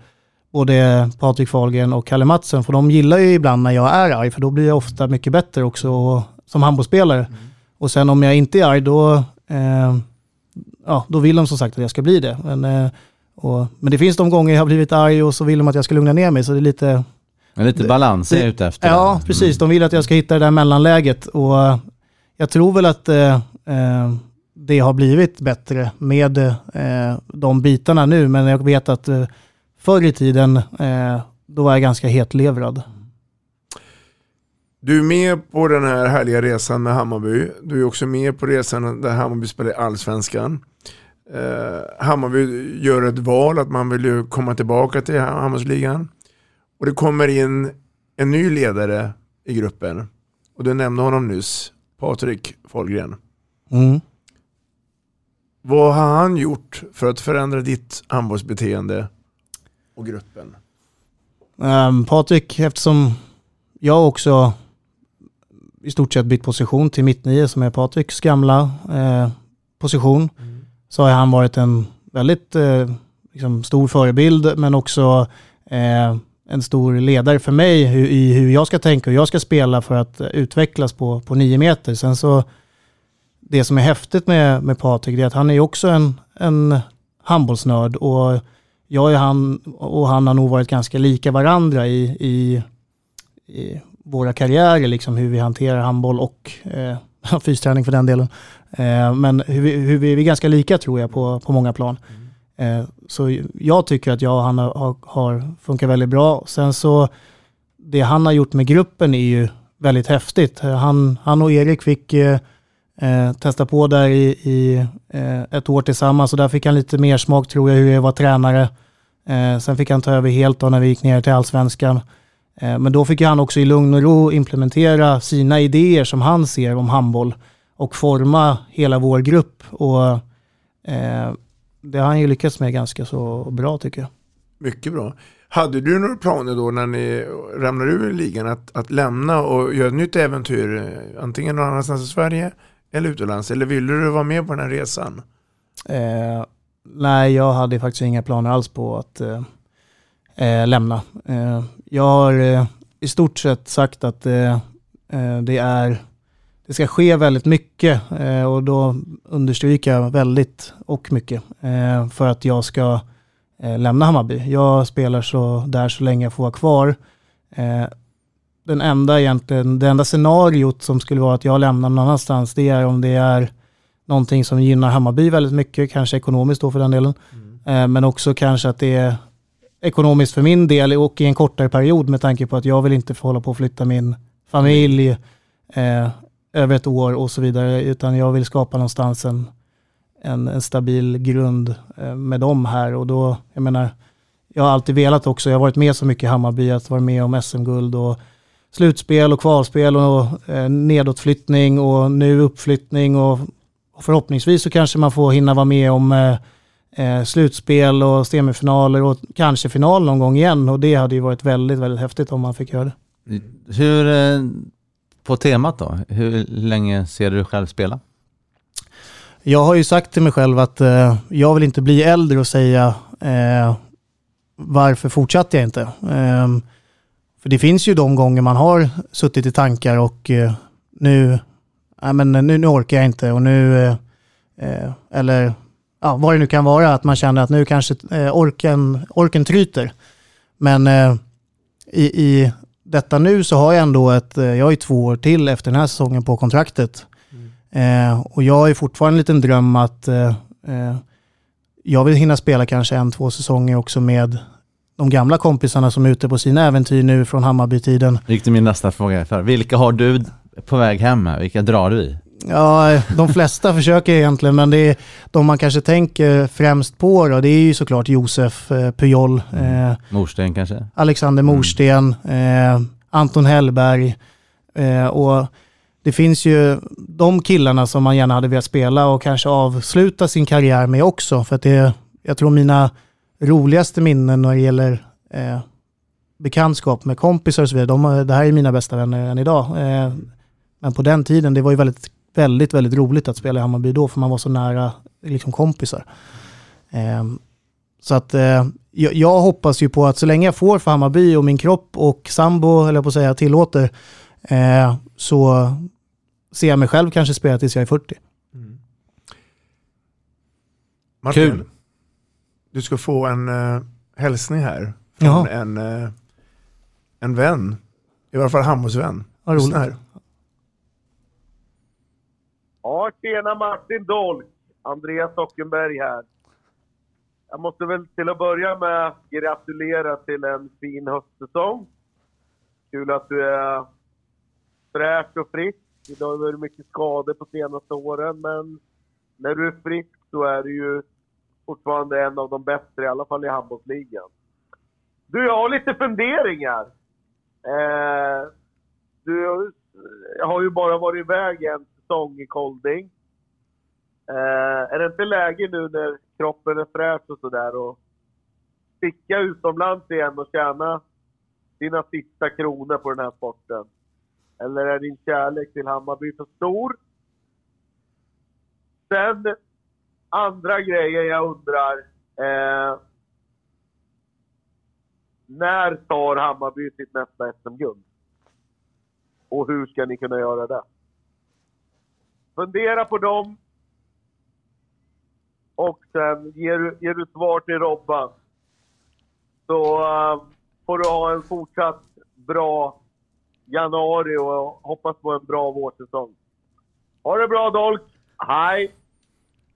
både Patrik Fahlgren och Kalle Mattsson. För de gillar ju ibland när jag är arg, för då blir jag ofta mycket bättre också som handbollsspelare. Och sen om jag inte är arg, då, eh, ja, då vill de som sagt att jag ska bli det. Men, eh, och, men det finns de gånger jag har blivit arg och så vill de att jag ska lugna ner mig. Så det är lite, Men lite balans är jag ute efter. Ja, precis. De vill att jag ska hitta det där mellanläget. Och eh, jag tror väl att eh, eh, det har blivit bättre med eh, de bitarna nu. Men jag vet att eh, förr i tiden, eh, då var jag ganska hetlevrad. Du är med på den här härliga resan med Hammarby. Du är också med på resan där Hammarby spelar i Allsvenskan. Eh, Hammarby gör ett val att man vill komma tillbaka till Hammarbyligan. Och det kommer in en ny ledare i gruppen. Och du nämnde honom nyss, Patrik Folgren. Mm. Vad har han gjort för att förändra ditt handbollsbeteende och gruppen? Um, Patrik, eftersom jag också i stort sett bytt position till mittnio som är Patriks gamla eh, position, mm. så har han varit en väldigt eh, liksom stor förebild men också eh, en stor ledare för mig hur, i hur jag ska tänka och hur jag ska spela för att utvecklas på, på nio meter. Sen så, det som är häftigt med, med Patrik är att han är också en, en handbollsnörd och jag är han, och han har nog varit ganska lika varandra i, i, i våra karriärer, liksom hur vi hanterar handboll och eh, fysträning för den delen. Eh, men hur vi, hur vi, vi är ganska lika tror jag på, på många plan. Mm. Eh, så jag tycker att jag och han har, har funkat väldigt bra. Sen så, det han har gjort med gruppen är ju väldigt häftigt. Han, han och Erik fick eh, eh testa på där i, i eh, ett år tillsammans och där fick han lite mer smak tror jag hur jag var tränare. Eh, sen fick han ta över helt då när vi gick ner till allsvenskan. Eh, men då fick han också i lugn och ro implementera sina idéer som han ser om handboll och forma hela vår grupp. Och eh, det har han ju lyckats med ganska så bra tycker jag. Mycket bra. Hade du några planer då när ni ramlade ur ligan att, att lämna och göra ett nytt äventyr, eh, antingen någon annanstans i Sverige eller utomlands? Eller ville du vara med på den här resan? Eh, nej, jag hade faktiskt inga planer alls på att eh, eh, lämna. Jag har eh, i stort sett sagt att eh, eh, det är det ska ske väldigt mycket och då understryker jag väldigt och mycket för att jag ska lämna Hammarby. Jag spelar så där så länge jag får vara kvar. Den enda, egentligen, det enda scenariot som skulle vara att jag lämnar någon annanstans, det är om det är någonting som gynnar Hammarby väldigt mycket, kanske ekonomiskt då för den delen. Mm. Men också kanske att det är ekonomiskt för min del och i en kortare period med tanke på att jag vill inte få hålla på att flytta min familj eh, över ett år och så vidare, utan jag vill skapa någonstans en, en, en stabil grund eh, med dem här. Och då, jag menar, jag har alltid velat också, jag har varit med så mycket i Hammarby, att vara med om SM-guld och slutspel och kvalspel och eh, nedåtflyttning och nu uppflyttning och, och förhoppningsvis så kanske man får hinna vara med om eh, eh, slutspel och semifinaler och kanske final någon gång igen. Och det hade ju varit väldigt, väldigt häftigt om man fick göra det. Hur, eh, på temat då, hur länge ser du dig själv spela? Jag har ju sagt till mig själv att eh, jag vill inte bli äldre och säga eh, varför fortsatte jag inte? Eh, för det finns ju de gånger man har suttit i tankar och eh, nu, nej men nu, nu orkar jag inte och nu, eh, eller ja, vad det nu kan vara, att man känner att nu kanske eh, orken, orken tryter. Men eh, i, i detta nu så har jag ändå ett, eh, jag har ju två år till efter den här säsongen på kontraktet. Mm. Eh, och jag har ju fortfarande en liten dröm att eh, jag vill hinna spela kanske en, två säsonger också med de gamla kompisarna som är ute på sina äventyr nu från Hammarby-tiden. gick till min nästa fråga. För vilka har du på väg hem? Vilka drar du i? Ja, de flesta försöker egentligen, men det är de man kanske tänker främst på då, det är ju såklart Josef eh, Pujol. Mm. Eh, Morsten kanske? Alexander mm. Morsten, eh, Anton Hellberg. Eh, och det finns ju de killarna som man gärna hade velat spela och kanske avsluta sin karriär med också. För att det, jag tror mina roligaste minnen när det gäller eh, bekantskap med kompisar och så vidare, de, det här är mina bästa vänner än idag. Eh, men på den tiden, det var ju väldigt väldigt, väldigt roligt att spela i Hammarby då, för man var så nära liksom, kompisar. Eh, så att eh, jag, jag, hoppas ju på att så länge jag får för Hammarby och min kropp och sambo, eller på att säga, tillåter, eh, så ser jag mig själv kanske spela tills jag är 40. Mm. Martin, Kul. Du ska få en uh, hälsning här från en, uh, en vän, i varje fall Hammarbyvän. Vad roligt. Ja, tjena Martin Dolk. Andreas Sockenberg här. Jag måste väl till att börja med gratulera till en fin höstsäsong. Kul att du är fräsch och frisk. Det har varit mycket skador på senaste åren, men när du är frisk så är du ju fortfarande en av de bättre, i alla fall i handbollsligan. Du, jag har lite funderingar. Eh, du jag har ju bara varit iväg en säsong i Kolding. Eh, är det inte läge nu när kroppen är fräsch och sådär och sticka utomlands igen och tjäna dina sista kronor på den här sporten? Eller är din kärlek till Hammarby för stor? Sen andra grejer jag undrar. Eh, när tar Hammarby sitt nästa SM-guld? Och hur ska ni kunna göra det? Fundera på dem. Och sen ger du, ger du svar till Robban. Så uh, får du ha en fortsatt bra januari och hoppas på en bra vårsäsong. Ha det bra Dolk! Hej!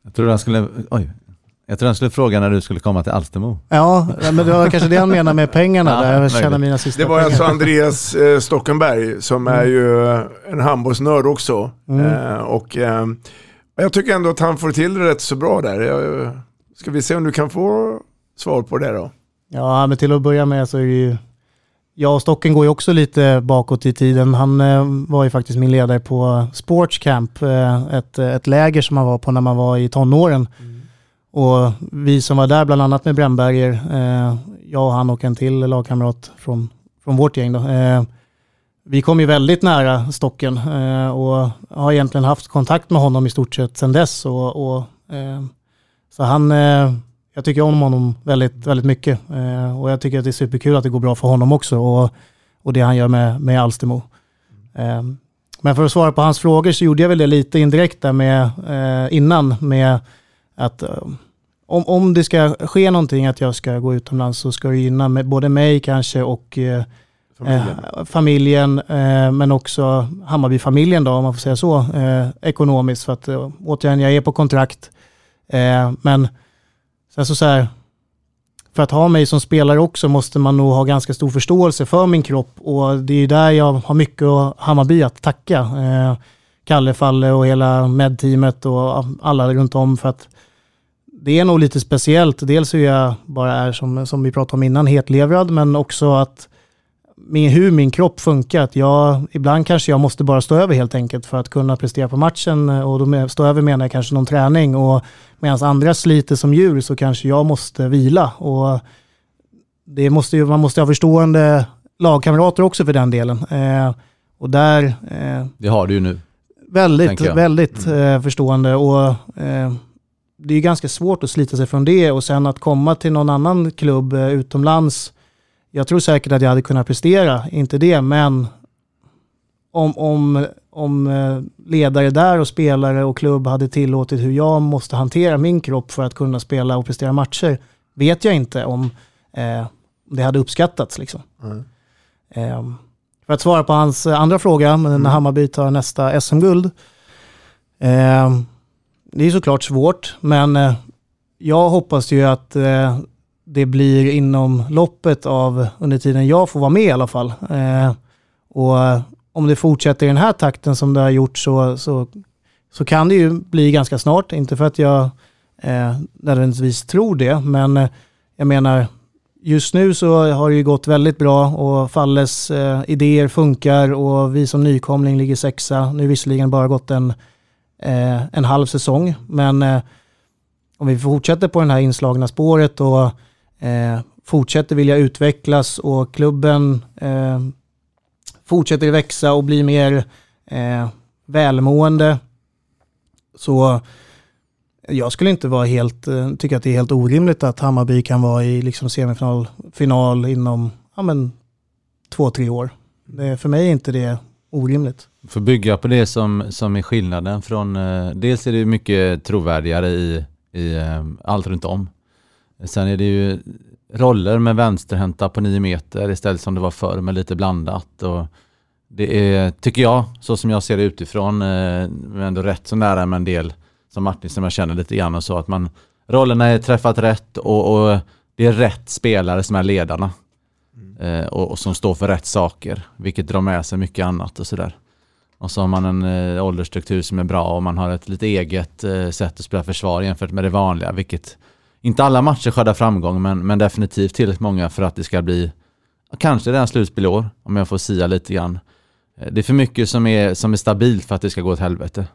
Jag tror han skulle, oj, jag tror han skulle fråga när du skulle komma till Alstermo. Ja, men det var kanske det han menar med pengarna, Ja, där jag tjänar mina sista Det var pengar. alltså Andreas eh, Stockenberg som är ju en handbollsnörd också. Mm. Eh, och eh, jag tycker ändå att han får till det rätt så bra där. Jag, ska vi se om du kan få svar på det då? Ja, men till att börja med så är det ju... Jag och Stocken går ju också lite bakåt i tiden. Han eh, var ju faktiskt min ledare på Sports Camp, eh, ett, ett läger som man var på när man var i tonåren. Och vi som var där, bland annat med Brännberger, eh, jag och han och en till lagkamrat från, från vårt gäng då, eh, vi kom ju väldigt nära Stocken eh, och har egentligen haft kontakt med honom i stort sett sedan dess. Och, och, eh, så han, eh, jag tycker om honom väldigt, väldigt mycket eh, och jag tycker att det är superkul att det går bra för honom också och, och det han gör med, med Alstermo. Eh, men för att svara på hans frågor så gjorde jag väl det lite indirekt där med, eh, innan med att eh, om, om det ska ske någonting att jag ska gå utomlands så ska det gynna med både mig kanske och eh, Familjen. eh, familjen eh, men också Hammarby-familjen då om man får säga så eh, ekonomiskt för att återigen jag är på kontrakt men sen så, så här för att ha mig som spelare också måste man nog ha ganska stor förståelse för min kropp och det är där jag har mycket Hammarby att tacka. Kalle, Falle och hela medteamet och alla runt om för att det är nog lite speciellt. Dels hur jag bara är, som, som vi pratade om innan, hetlevrad, men också att min, hur min kropp funkar. Att jag, ibland kanske jag måste bara stå över helt enkelt för att kunna prestera på matchen. Eh, och då med, stå över menar jag kanske någon träning. Och medan andra sliter som djur så kanske jag måste vila. Och det måste ju, man måste ha förstående lagkamrater också för den delen. Eh, och där... Eh, Det har du ju nu. Väldigt, väldigt eh, förstående och eh, det är ganska svårt att slita sig från det och sen att komma till någon annan klubb eh, utomlands. Jag tror säkert att jag hade kunnat prestera, inte det, men om, om, om eh, ledare där och spelare och klubb hade tillåtit hur jag måste hantera min kropp för att kunna spela och prestera matcher, vet jag inte om eh, det hade uppskattats. Liksom. Mm. För att svara på hans eh, andra fråga, när Hammarby tar nästa SM-guld. Eh, det är såklart svårt, men eh, jag hoppas ju att eh, det blir inom loppet av, under tiden jag får vara med i alla fall. Eh, och eh, om det fortsätter i den här takten som det har gjort så, så, så kan det ju bli ganska snart. Inte för att jag eh, nödvändigtvis tror det, men jag menar, just nu så har det ju gått väldigt bra och Falles eh, idéer funkar och vi som nykomling ligger sexa. Nu visserligen bara gått en, eh, en halv säsong, men eh, om vi fortsätter på den här inslagna spåret och eh, fortsätter vilja utvecklas och klubben eh, fortsätter växa och bli mer eh, välmående så jag skulle inte vara helt, eh, tycka att det är helt orimligt att Hammarby kan vara i liksom semifinal final inom ja, men, två, tre år. Det, för mig är inte det orimligt. För att bygga på det som, som är skillnaden från, eh, dels är det mycket trovärdigare i, i eh, allt runt om. Sen är det ju roller med vänsterhänta på nio meter istället som det var förr med lite blandat. Och Det är, tycker jag, så som jag ser det utifrån, eh, ändå rätt så nära med en del som Martin som jag känner lite grann och så att man rollerna är träffat rätt och, och det är rätt spelare som är ledarna. Eh, och, och som står för rätt saker, vilket drar med sig mycket annat och sådär. Och så har man en eh, åldersstruktur som är bra och man har ett lite eget eh, sätt att spela försvar jämfört med det vanliga, vilket inte alla matcher skördar framgång, men, men definitivt tillräckligt många för att det ska bli kanske redan slutspel i år, om jag får sia lite grann. Eh, Det är för mycket som är, som är stabilt för att det ska gå åt helvete,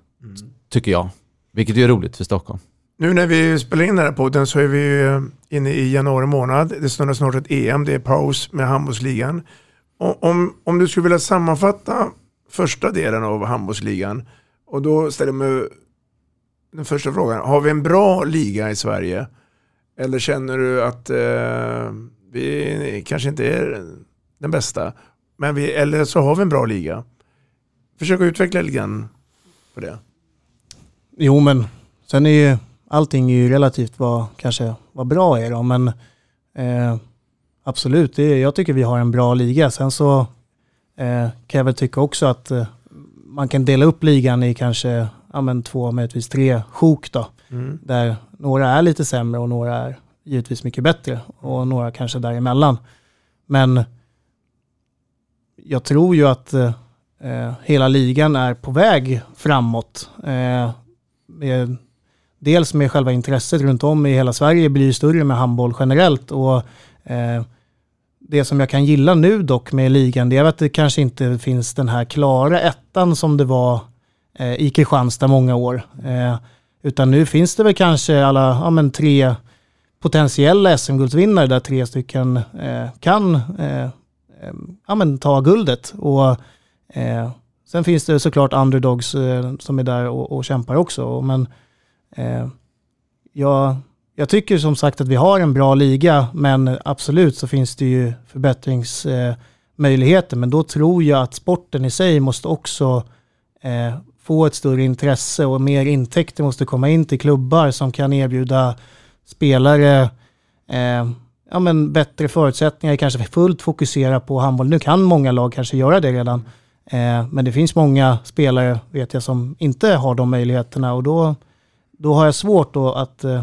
tycker jag. Vilket är roligt för Stockholm. Nu när vi spelar in den här podden så är vi eh, inne i januari månad. Det snurrar snart ett EM, det är paus med handbollsligan. Om, om du skulle vilja sammanfatta första delen av handbollsligan och då ställer jag mig den första frågan. Har vi en bra liga i Sverige? Eller känner du att eh, vi kanske inte är den bästa? Men vi, eller så har vi en bra liga. Försök att utveckla lite grann på det. Jo, men sen är ju allting är ju relativt vad kanske vad bra är då, men eh, absolut, det, är- jag tycker vi har en bra liga. Sen så eh, kan jag väl tycka också att eh, man kan dela upp ligan i kanske ja, men två, möjligtvis tre sjok då, Mm. där några är lite sämre och några är givetvis mycket bättre och några kanske däremellan. Men jag tror ju att eh, hela ligan är på väg framåt. Eh, med, dels med själva intresset runt om i hela Sverige blir ju större med handboll generellt. Och, eh, det som jag kan gilla nu dock med ligan det är att det kanske inte finns den här klara ettan som det var eh, i Kristianstad många år. Eh, utan nu finns det väl kanske alla ja, men tre potentiella SM-guldsvinnare där tre stycken eh, kan eh, eh, ja, men ta guldet. Och, eh, sen finns det såklart underdogs eh, som är där och, och kämpar också. Men eh, jag, jag tycker som sagt att vi har en bra liga, men absolut så finns det ju förbättringsmöjligheter. Eh, men då tror jag att sporten i sig måste också eh, få ett större intresse och mer intäkter måste komma in till klubbar som kan erbjuda spelare eh, ja, men bättre förutsättningar, kanske fullt fokusera på handboll. Nu kan många lag kanske göra det redan, Eh, men det finns många spelare vet jag som inte har de möjligheterna och då, då har jag svårt då att eh,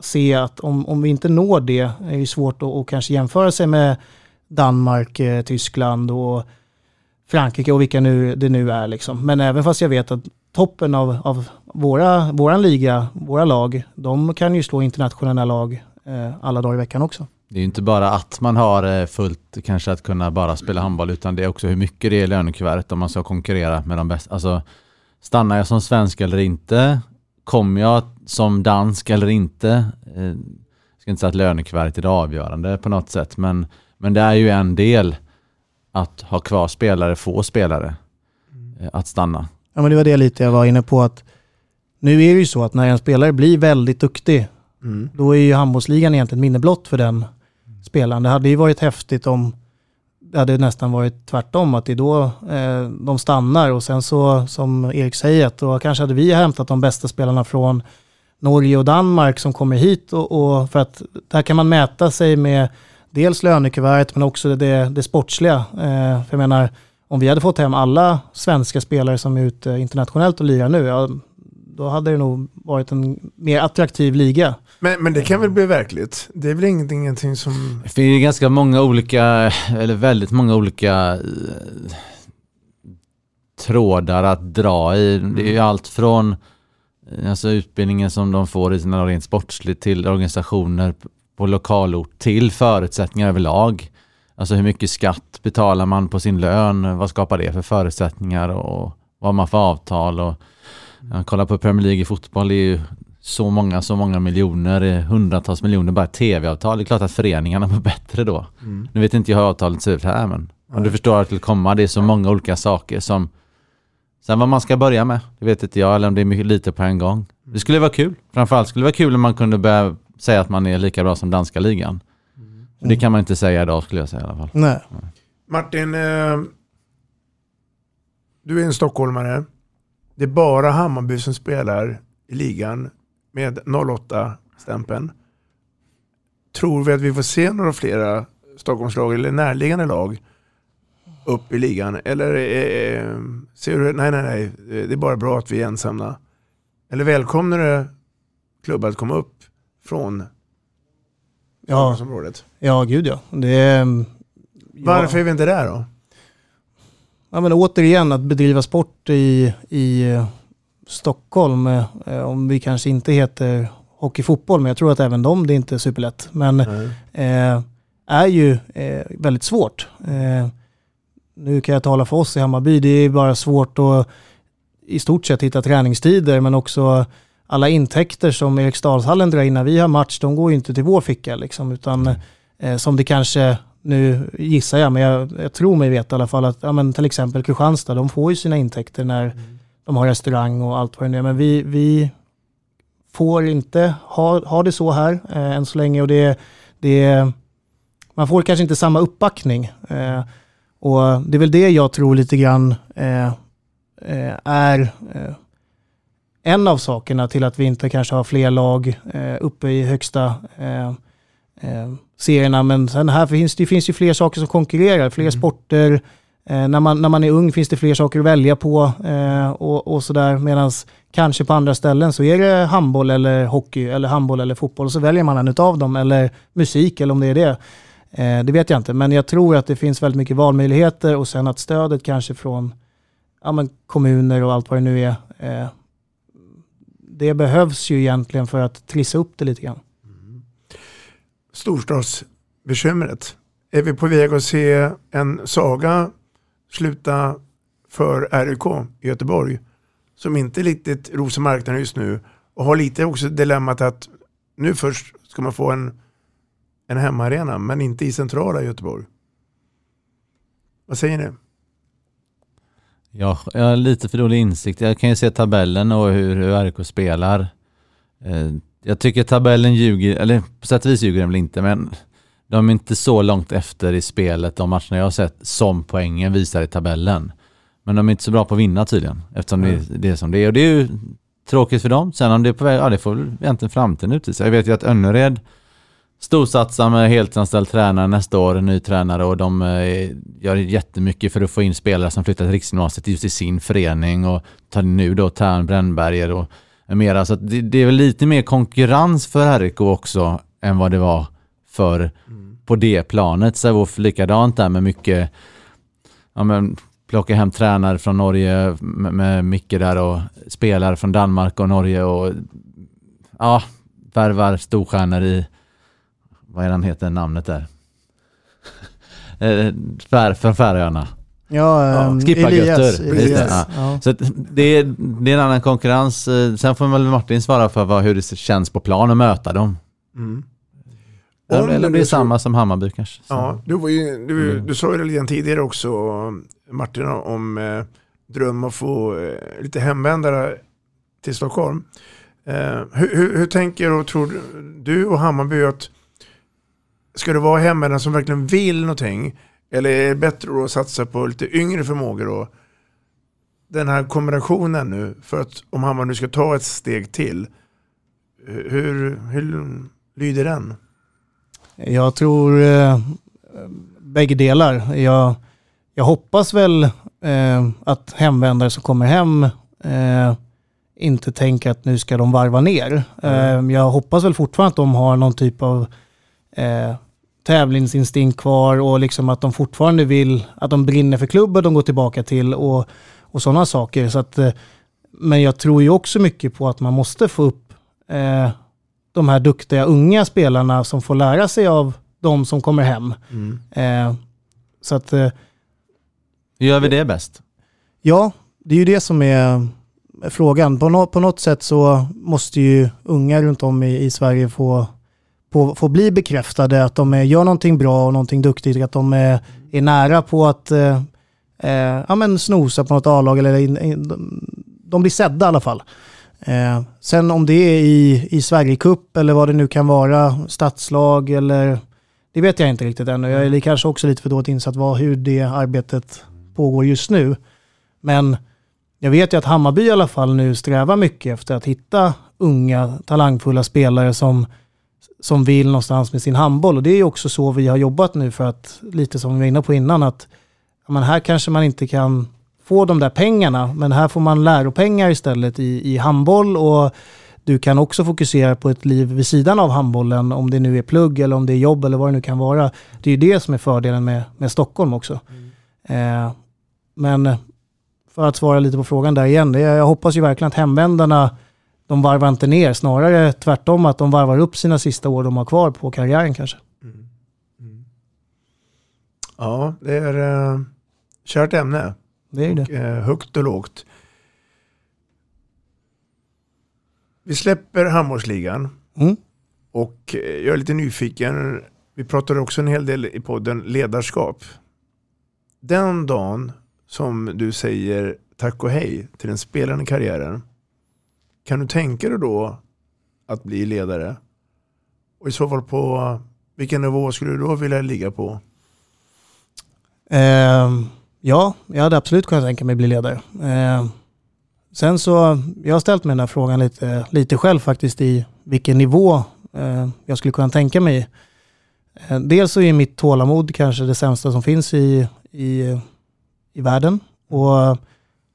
se att om, om vi inte når det är det svårt att kanske jämföra sig med Danmark, eh, Tyskland och Frankrike och vilka nu, det nu är. Liksom. Men även fast jag vet att toppen av, av våra, våran liga, våra lag, de kan ju slå internationella lag eh, alla dagar i veckan också. Det är ju inte bara att man har eh, fullt kanske att kunna bara spela handboll utan det är också hur mycket det är i lönekuvertet om man ska konkurrera med de bästa. Alltså, stannar jag som svensk eller inte? Kommer jag som dansk eller inte? Eh, Jag ska inte säga att lönekuvertet är det avgörande på något sätt men, men det är ju en del att ha kvar spelare, få spelare eh, att stanna. Ja, men det var det lite jag var inne på att nu är det ju så att när en spelare blir väldigt duktig, Mm. då är ju handbollsligan egentligen minne blott för den spelaren. Det hade ju varit häftigt om det hade nästan varit tvärtom, att det är då eh, de stannar och sen så som Erik säger, att då kanske hade vi hämtat de bästa spelarna från Norge och Danmark som kommer hit och, och för att där kan man mäta sig med dels lönekuvertet men också det, det sportsliga. Eh, för jag menar, om vi hade fått hem alla svenska spelare som är ute internationellt och lirar nu, ja, då hade det nog varit en mer attraktiv liga. Men, men det kan väl bli verkligt? Det är väl ingenting, som... Det finns ju ganska många olika, eller väldigt många olika eh, trådar att dra i. Det är ju allt från eh, alltså utbildningen som de får i sina rent sportsligt till organisationer på lokalort till förutsättningar överlag. Alltså hur mycket skatt betalar man på sin lön? Vad skapar det för förutsättningar och vad har man för avtal? Och, ja, kolla på Premier League i fotboll, det är ju så många, så många miljoner, eh, hundratals miljoner bara tv-avtal. Det är klart att föreningarna mår bättre då. Mm. Nu vet inte jag hur avtalet ser ut här men om du förstår att det vill komma, det är så många olika saker som Sen vad man ska börja med, det vet inte jag eller om det är mycket lite på en gång. Det skulle vara kul. Framförallt skulle det vara kul om man kunde börja säga att man är lika bra som danska ligan. Men Det kan man inte säga idag skulle jag säga i alla fall. Nej. Martin, eh, du är en stockholmare. Det är bara Hammarby som spelar i ligan med 08-stämpeln. Tror vi att vi får se några flera Stockholmslag eller närliggande lag upp i ligan? Eller eh, ser du, nej nej nej, det är bara bra att vi är ensamma. Eller välkomnar du klubbar att komma upp från Ja, området? ja gud ja. Det är, Varför är vi inte där då? Ja, men återigen, att bedriva sport i, i eh, Stockholm, eh, om vi kanske inte heter hockey-fotboll, men jag tror att även de, det är inte superlätt. Men eh, är ju eh, väldigt svårt. Eh, nu kan jag tala för oss i Hammarby, det är bara svårt att i stort sett hitta träningstider, men också alla intäkter som Eriksdalshallen drar in när vi har match, de går ju inte till vår ficka liksom, utan eh, som det kanske, nu gissar jag, men jag, jag tror mig veta i alla fall att ja, men till exempel Kristianstad, de får ju sina intäkter när de har restaurang och allt vad det nu är. Men vi, vi får inte ha, ha det så här eh, än så länge och det, det, man får kanske inte samma uppbackning. Eh, och det är väl det jag tror lite grann eh, eh, är eh, en av sakerna till att vi inte kanske har fler lag eh, uppe i högsta eh, serierna. Men sen här finns det, finns ju fler saker som konkurrerar, fler sporter. Eh, när, man, när man är ung finns det fler saker att välja på eh, och, och sådär. Medan kanske på andra ställen så är det handboll eller hockey eller handboll eller fotboll och så väljer man en utav dem eller musik eller om det är det. Eh, det vet jag inte, men jag tror att det finns väldigt mycket valmöjligheter och sen att stödet kanske från ja, men kommuner och allt vad det nu är. Eh, det behövs ju egentligen för att trissa upp det lite grann. Storstadsbekymret. Är vi på väg att se en saga sluta för RIK i Göteborg? Som inte riktigt rosar marknaden just nu. Och har lite också dilemmat att nu först ska man få en, en hemmaarena men inte i centrala Göteborg. Vad säger ni? Ja, jag har lite för dålig insikt. Jag kan ju se tabellen och hur, hur RK spelar. Eh, jag tycker tabellen ljuger, eller på sätt och vis ljuger den väl inte, men de är inte så långt efter i spelet, de matcherna jag har sett, som poängen visar i tabellen. Men de är inte så bra på att vinna tydligen, eftersom det, det är som det är. Och det är ju tråkigt för dem. Sen om det är på väg, ja det får väl egentligen framtiden utvisa. Jag vet ju att Önnered storsatsar med heltidsanställd tränare nästa år, ny tränare och de eh, gör jättemycket för att få in spelare som flyttar till riksgymnasiet just i sin förening och tar nu då Tern Brännberger och mera. Så det, det är väl lite mer konkurrens för RIK också än vad det var för på det planet. Sävehof likadant där med mycket, ja men plocka hem tränare från Norge med, med Micke där och spelare från Danmark och Norge och ja, värvar storstjärnor i vad är den heter namnet där? Eh, Fär, från Färöarna. Ja, ehm, Skippargötter. Elias, det, Elias, ja. ja. Så det, är, det är en annan konkurrens. Eh, Sen får väl Martin svara för vad, hur det känns på plan att möta dem. Mm. Eller, Om eller det blir det samma som Hammarby kanske. Ja, du, var ju, du, Mm. du sa ju det lite tidigare också Martin om eh, dröm att få eh, lite hemvändare till Stockholm. Eh, hur, hur, hur tänker och tror du och Hammarby att ska det vara hemvändare som verkligen vill någonting eller är det bättre att satsa på lite yngre förmågor då? Den här kombinationen nu för att om Hammarby nu ska ta ett steg till hur, hur lyder den? Jag tror eh, bägge delar. Jag, jag hoppas väl eh, att hemvändare som kommer hem eh, inte tänker att nu ska de varva ner. Eh, jag hoppas väl fortfarande att de har någon typ av eh, tävlingsinstinkt kvar och liksom att de fortfarande vill, att de brinner för klubben de går tillbaka till och, och sådana saker. Så att, eh, men jag tror ju också mycket på att man måste få upp eh, de här duktiga unga spelarna som får lära sig av de som kommer hem. Eh, så att, eh, Hur gör vi det bäst? ja, det är ju det som är frågan. På, nå- på något sätt så måste ju unga runt om i, i Sverige få, få, få bli bekräftade att de gör någonting bra och någonting duktigt, att de är, är nära på att eh, eh, ja, men snosa på något A-lag eller in, de, de blir sedda i alla fall. Eh, sen om det är i, i Sverigecup eller vad det nu kan vara, stadslag eller det vet jag inte riktigt ännu. Jag är kanske också lite för dåligt insatt vad, hur det arbetet pågår just nu. Men jag vet ju att Hammarby i alla fall nu strävar mycket efter att hitta unga talangfulla spelare som, som vill någonstans med sin handboll. Och det är ju också så vi har jobbat nu för att, lite som vi var inne på innan, att men här kanske man inte kan få de där pengarna, men här får man läropengar istället i, i handboll och du kan också fokusera på ett liv vid sidan av handbollen, om det nu är plugg eller om det är jobb eller vad det nu kan vara. Det är ju det som är fördelen med, med Stockholm också. Eh, men för att svara lite på frågan där igen, det, jag hoppas ju verkligen att hemvändarna, de varvar inte ner, snarare tvärtom att de varvar upp sina sista år de har kvar på karriären kanske. Ja, det är uh, kärt ämne. Det är det. Och, eh, högt och lågt. Vi släpper handbollsligan. Mm. Och eh, jag är lite nyfiken. Vi pratade också en hel del i podden ledarskap. Den dagen som du säger tack och hej till den spelande karriären. Kan du tänka dig då att bli ledare? Och i så fall på vilken nivå skulle du då vilja ligga på? Eh, ja, jag hade absolut kunnat tänka mig bli ledare. Eh, sen så, jag har ställt mig den här frågan lite, lite själv faktiskt i vilken nivå eh, jag skulle kunna tänka mig. Eh, dels så är mitt tålamod kanske det sämsta som finns i, i, i världen. Och,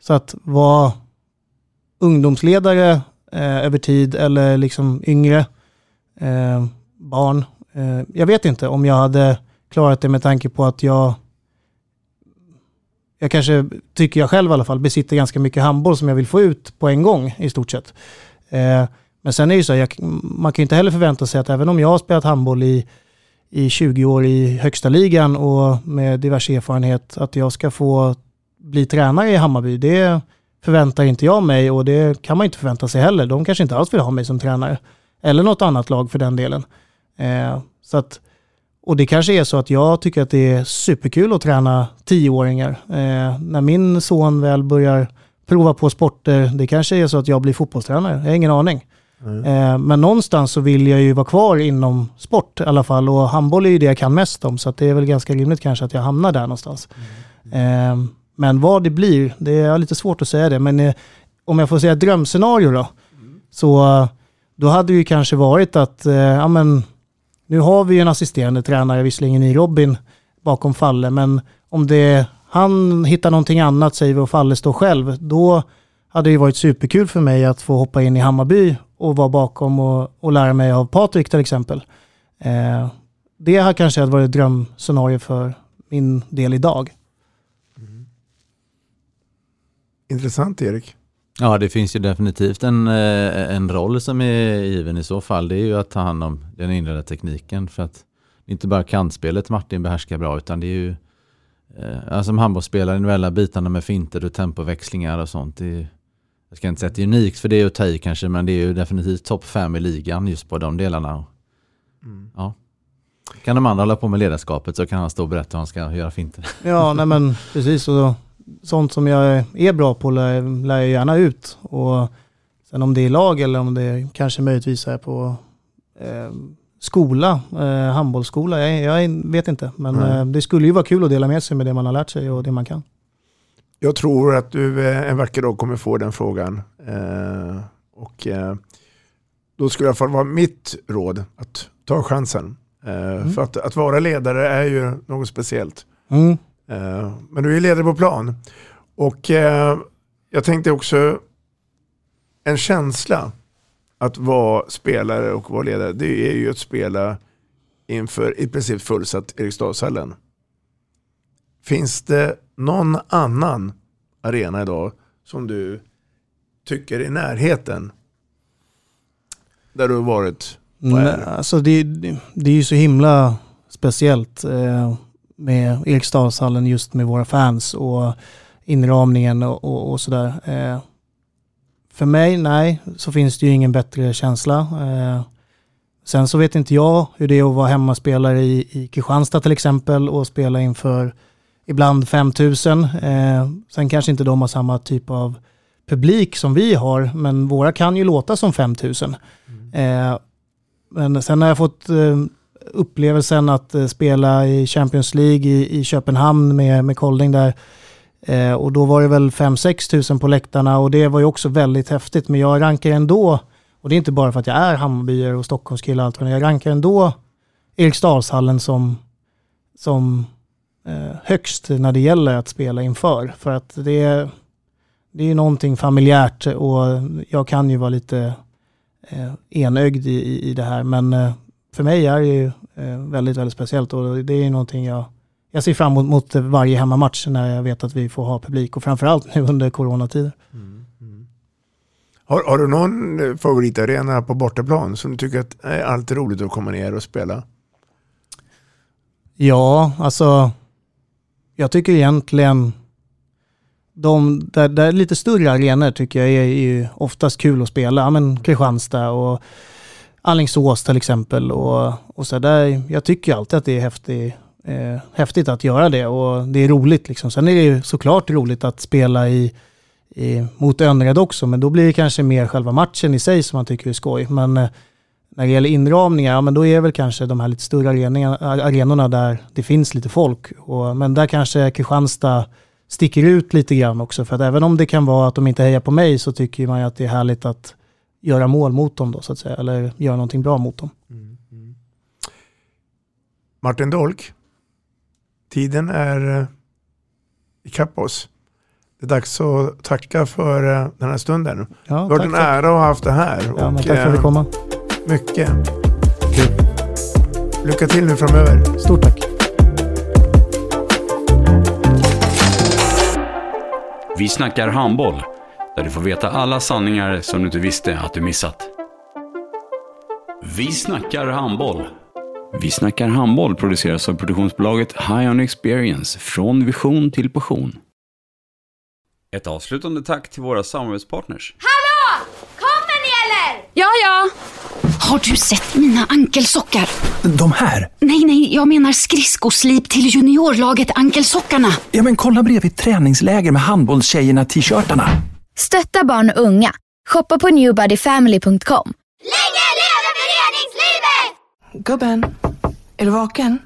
så att vara ungdomsledare eh, över tid eller liksom yngre eh, barn. Eh, jag vet inte om jag hade klarat det med tanke på att jag jag kanske, tycker jag själv i alla fall, besitter ganska mycket handboll som jag vill få ut på en gång i stort sett. Eh, men sen är det ju så, jag, man kan ju inte heller förvänta sig att även om jag har spelat handboll i, i 20 år i högsta ligan och med diverse erfarenhet, att jag ska få bli tränare i Hammarby. Det förväntar inte jag mig och det kan man inte förvänta sig heller. De kanske inte alls vill ha mig som tränare. Eller något annat lag för den delen. Eh, så att och det kanske är så att jag tycker att det är superkul att träna tioåringar. Eh, när min son väl börjar prova på sporter, det kanske är så att jag blir fotbollstränare. Jag har ingen aning. Mm. Eh, men någonstans så vill jag ju vara kvar inom sport i alla fall och handboll är ju det jag kan mest om så att det är väl ganska rimligt kanske att jag hamnar där någonstans. Mm. Men vad det blir, det är lite svårt att säga det. Men eh, om jag får säga drömscenario då, så eh, då hade det ju kanske varit att, eh, ja men nu har vi ju en assisterande tränare, visserligen i Robin, bakom Falle, men om det, han hittar någonting annat, säger vi, och Falle står själv, då hade det varit superkul för mig att få hoppa in i Hammarby och vara bakom och, och lära mig av Patrik till exempel. Eh, det här kanske varit ett drömscenario för min del idag. Mm. Intressant Erik. Ja, det finns ju definitivt en, eh, en roll som är given i så fall. Det är ju att ta hand om den inledda tekniken. För att det är inte bara kantspelet Martin behärskar bra, utan det är ju eh, som handbollsspelare, individuella bitarna med finter och tempoväxlingar och sånt. Det är, jag ska inte säga att det är unikt för det är att ta i kanske, men det är ju definitivt topp fem i ligan just på de delarna. Mm. Ja. Kan de andra hålla på med ledarskapet så kan han stå och berätta hur han ska göra finter. Ja, nej men precis. Och sånt som jag är bra på lär, lär jag gärna ut. Och sen om det är lag eller om det kanske möjligtvis är på eh, skola, eh, handbollsskola, jag, jag, vet inte. Men eh, det skulle ju vara kul att dela med sig med det man har lärt sig och det man kan. Jag tror att du eh, en vacker dag kommer få den frågan. Eh, och eh, då skulle i alla fall vara mitt råd att ta chansen. Mm. För att, att vara ledare är ju något speciellt. Mm. Eh, men du är ledare på plan. Och eh, jag tänkte också en känsla att vara spelare och vara ledare. Det är ju att spela inför i princip fullsatt Eriksdalshallen. Finns det någon annan arena idag som du tycker är i närheten? Där du har varit? Nej, alltså det, det, det, är ju så himla speciellt. Eh, med Eriksdalshallen just med våra fans och inramningen och, och, och sådär. Eh, för mig, nej, så finns det ju ingen bättre känsla. Eh, sen så vet inte jag hur det är att vara hemmaspelare i, i Kristianstad till exempel och spela inför ibland 5000. Eh, sen kanske inte de har samma typ av publik som vi har, men våra kan ju låta som 5000. Mm. Eh, men sen har jag fått eh, upplevelsen att eh, spela i Champions League i, i Köpenhamn med, med Kolding där. Eh, och då var det väl 5-6 tusen på läktarna och det var ju också väldigt häftigt. Men jag rankar ändå, och det är inte bara för att jag är Hammarbyare och Stockholmskille och allt, men jag rankar ändå Eriksdalshallen som, som eh, högst när det gäller att spela inför. För att det är, det är ju någonting familjärt och jag kan ju vara lite eh, enögd i, i, i det här. Men eh, för mig är det ju eh, väldigt, väldigt speciellt och det är ju någonting jag, jag ser fram emot mot varje hemmamatch när jag vet att vi får ha publik och framförallt nu under coronatider. Har, har du någon eh, favoritarena på bortaplan som du tycker att är alltid roligt att komma ner och spela? Ja, alltså jag tycker egentligen de där, där lite större arenor tycker jag är, är ju oftast kul att spela. Ja, men Kristianstad och Alingsås till exempel. Och, och så där, jag tycker alltid att det är häftigt, eh, häftigt att göra det och det är roligt. Liksom. Sen är det ju såklart roligt att spela i, i, mot Önnered också, men då blir det kanske mer själva matchen i sig som man tycker är skoj. Men eh, när det gäller inramningar, ja, men då är det väl kanske de här lite större arenorna, arenorna där det finns lite folk. Och, men där kanske Kristianstad sticker ut lite grann också. För att även om det kan vara att de inte hejar på mig så tycker man ju att det är härligt att göra mål mot dem då så att säga. Eller göra någonting bra mot dem. Martin Dolk, tiden är eh, ikapp oss. Det är dags att tacka för eh, den här stunden. Ja, det har varit en ära att ha haft det här. Ja, Och, tack för att eh, du komma. Mycket. Lycka till nu framöver. Stort tack. Vi snackar handboll, där du får veta alla sanningar som du inte visste att du missat. Vi snackar handboll. Vi snackar handboll produceras av produktionsbolaget High On Experience, från vision till passion. Ett avslutande tack till våra samarbetspartners. Hallå! Kommer ni eller? Ja, ja. Har du sett mina ankelsockar? De här? Nej, nej, jag menar skridskoslip till juniorlaget Ankelsockarna. Ja, men kolla bredvid träningsläger med handbollstjejerna-t-shirtarna. Stötta barn och unga. Shoppa på newbodyfamily.com. Länge leve föreningslivet! Gubben, är du vaken?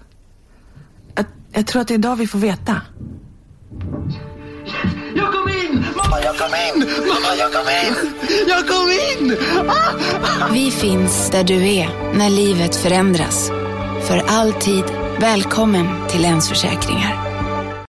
Jag, jag tror att det är idag vi får veta. Jag kom in! Mamma, jag kom in! Mamma, jag kom in! Jag kom in! Ah! Vi finns där du är när livet förändras. För alltid välkommen till Länsförsäkringar.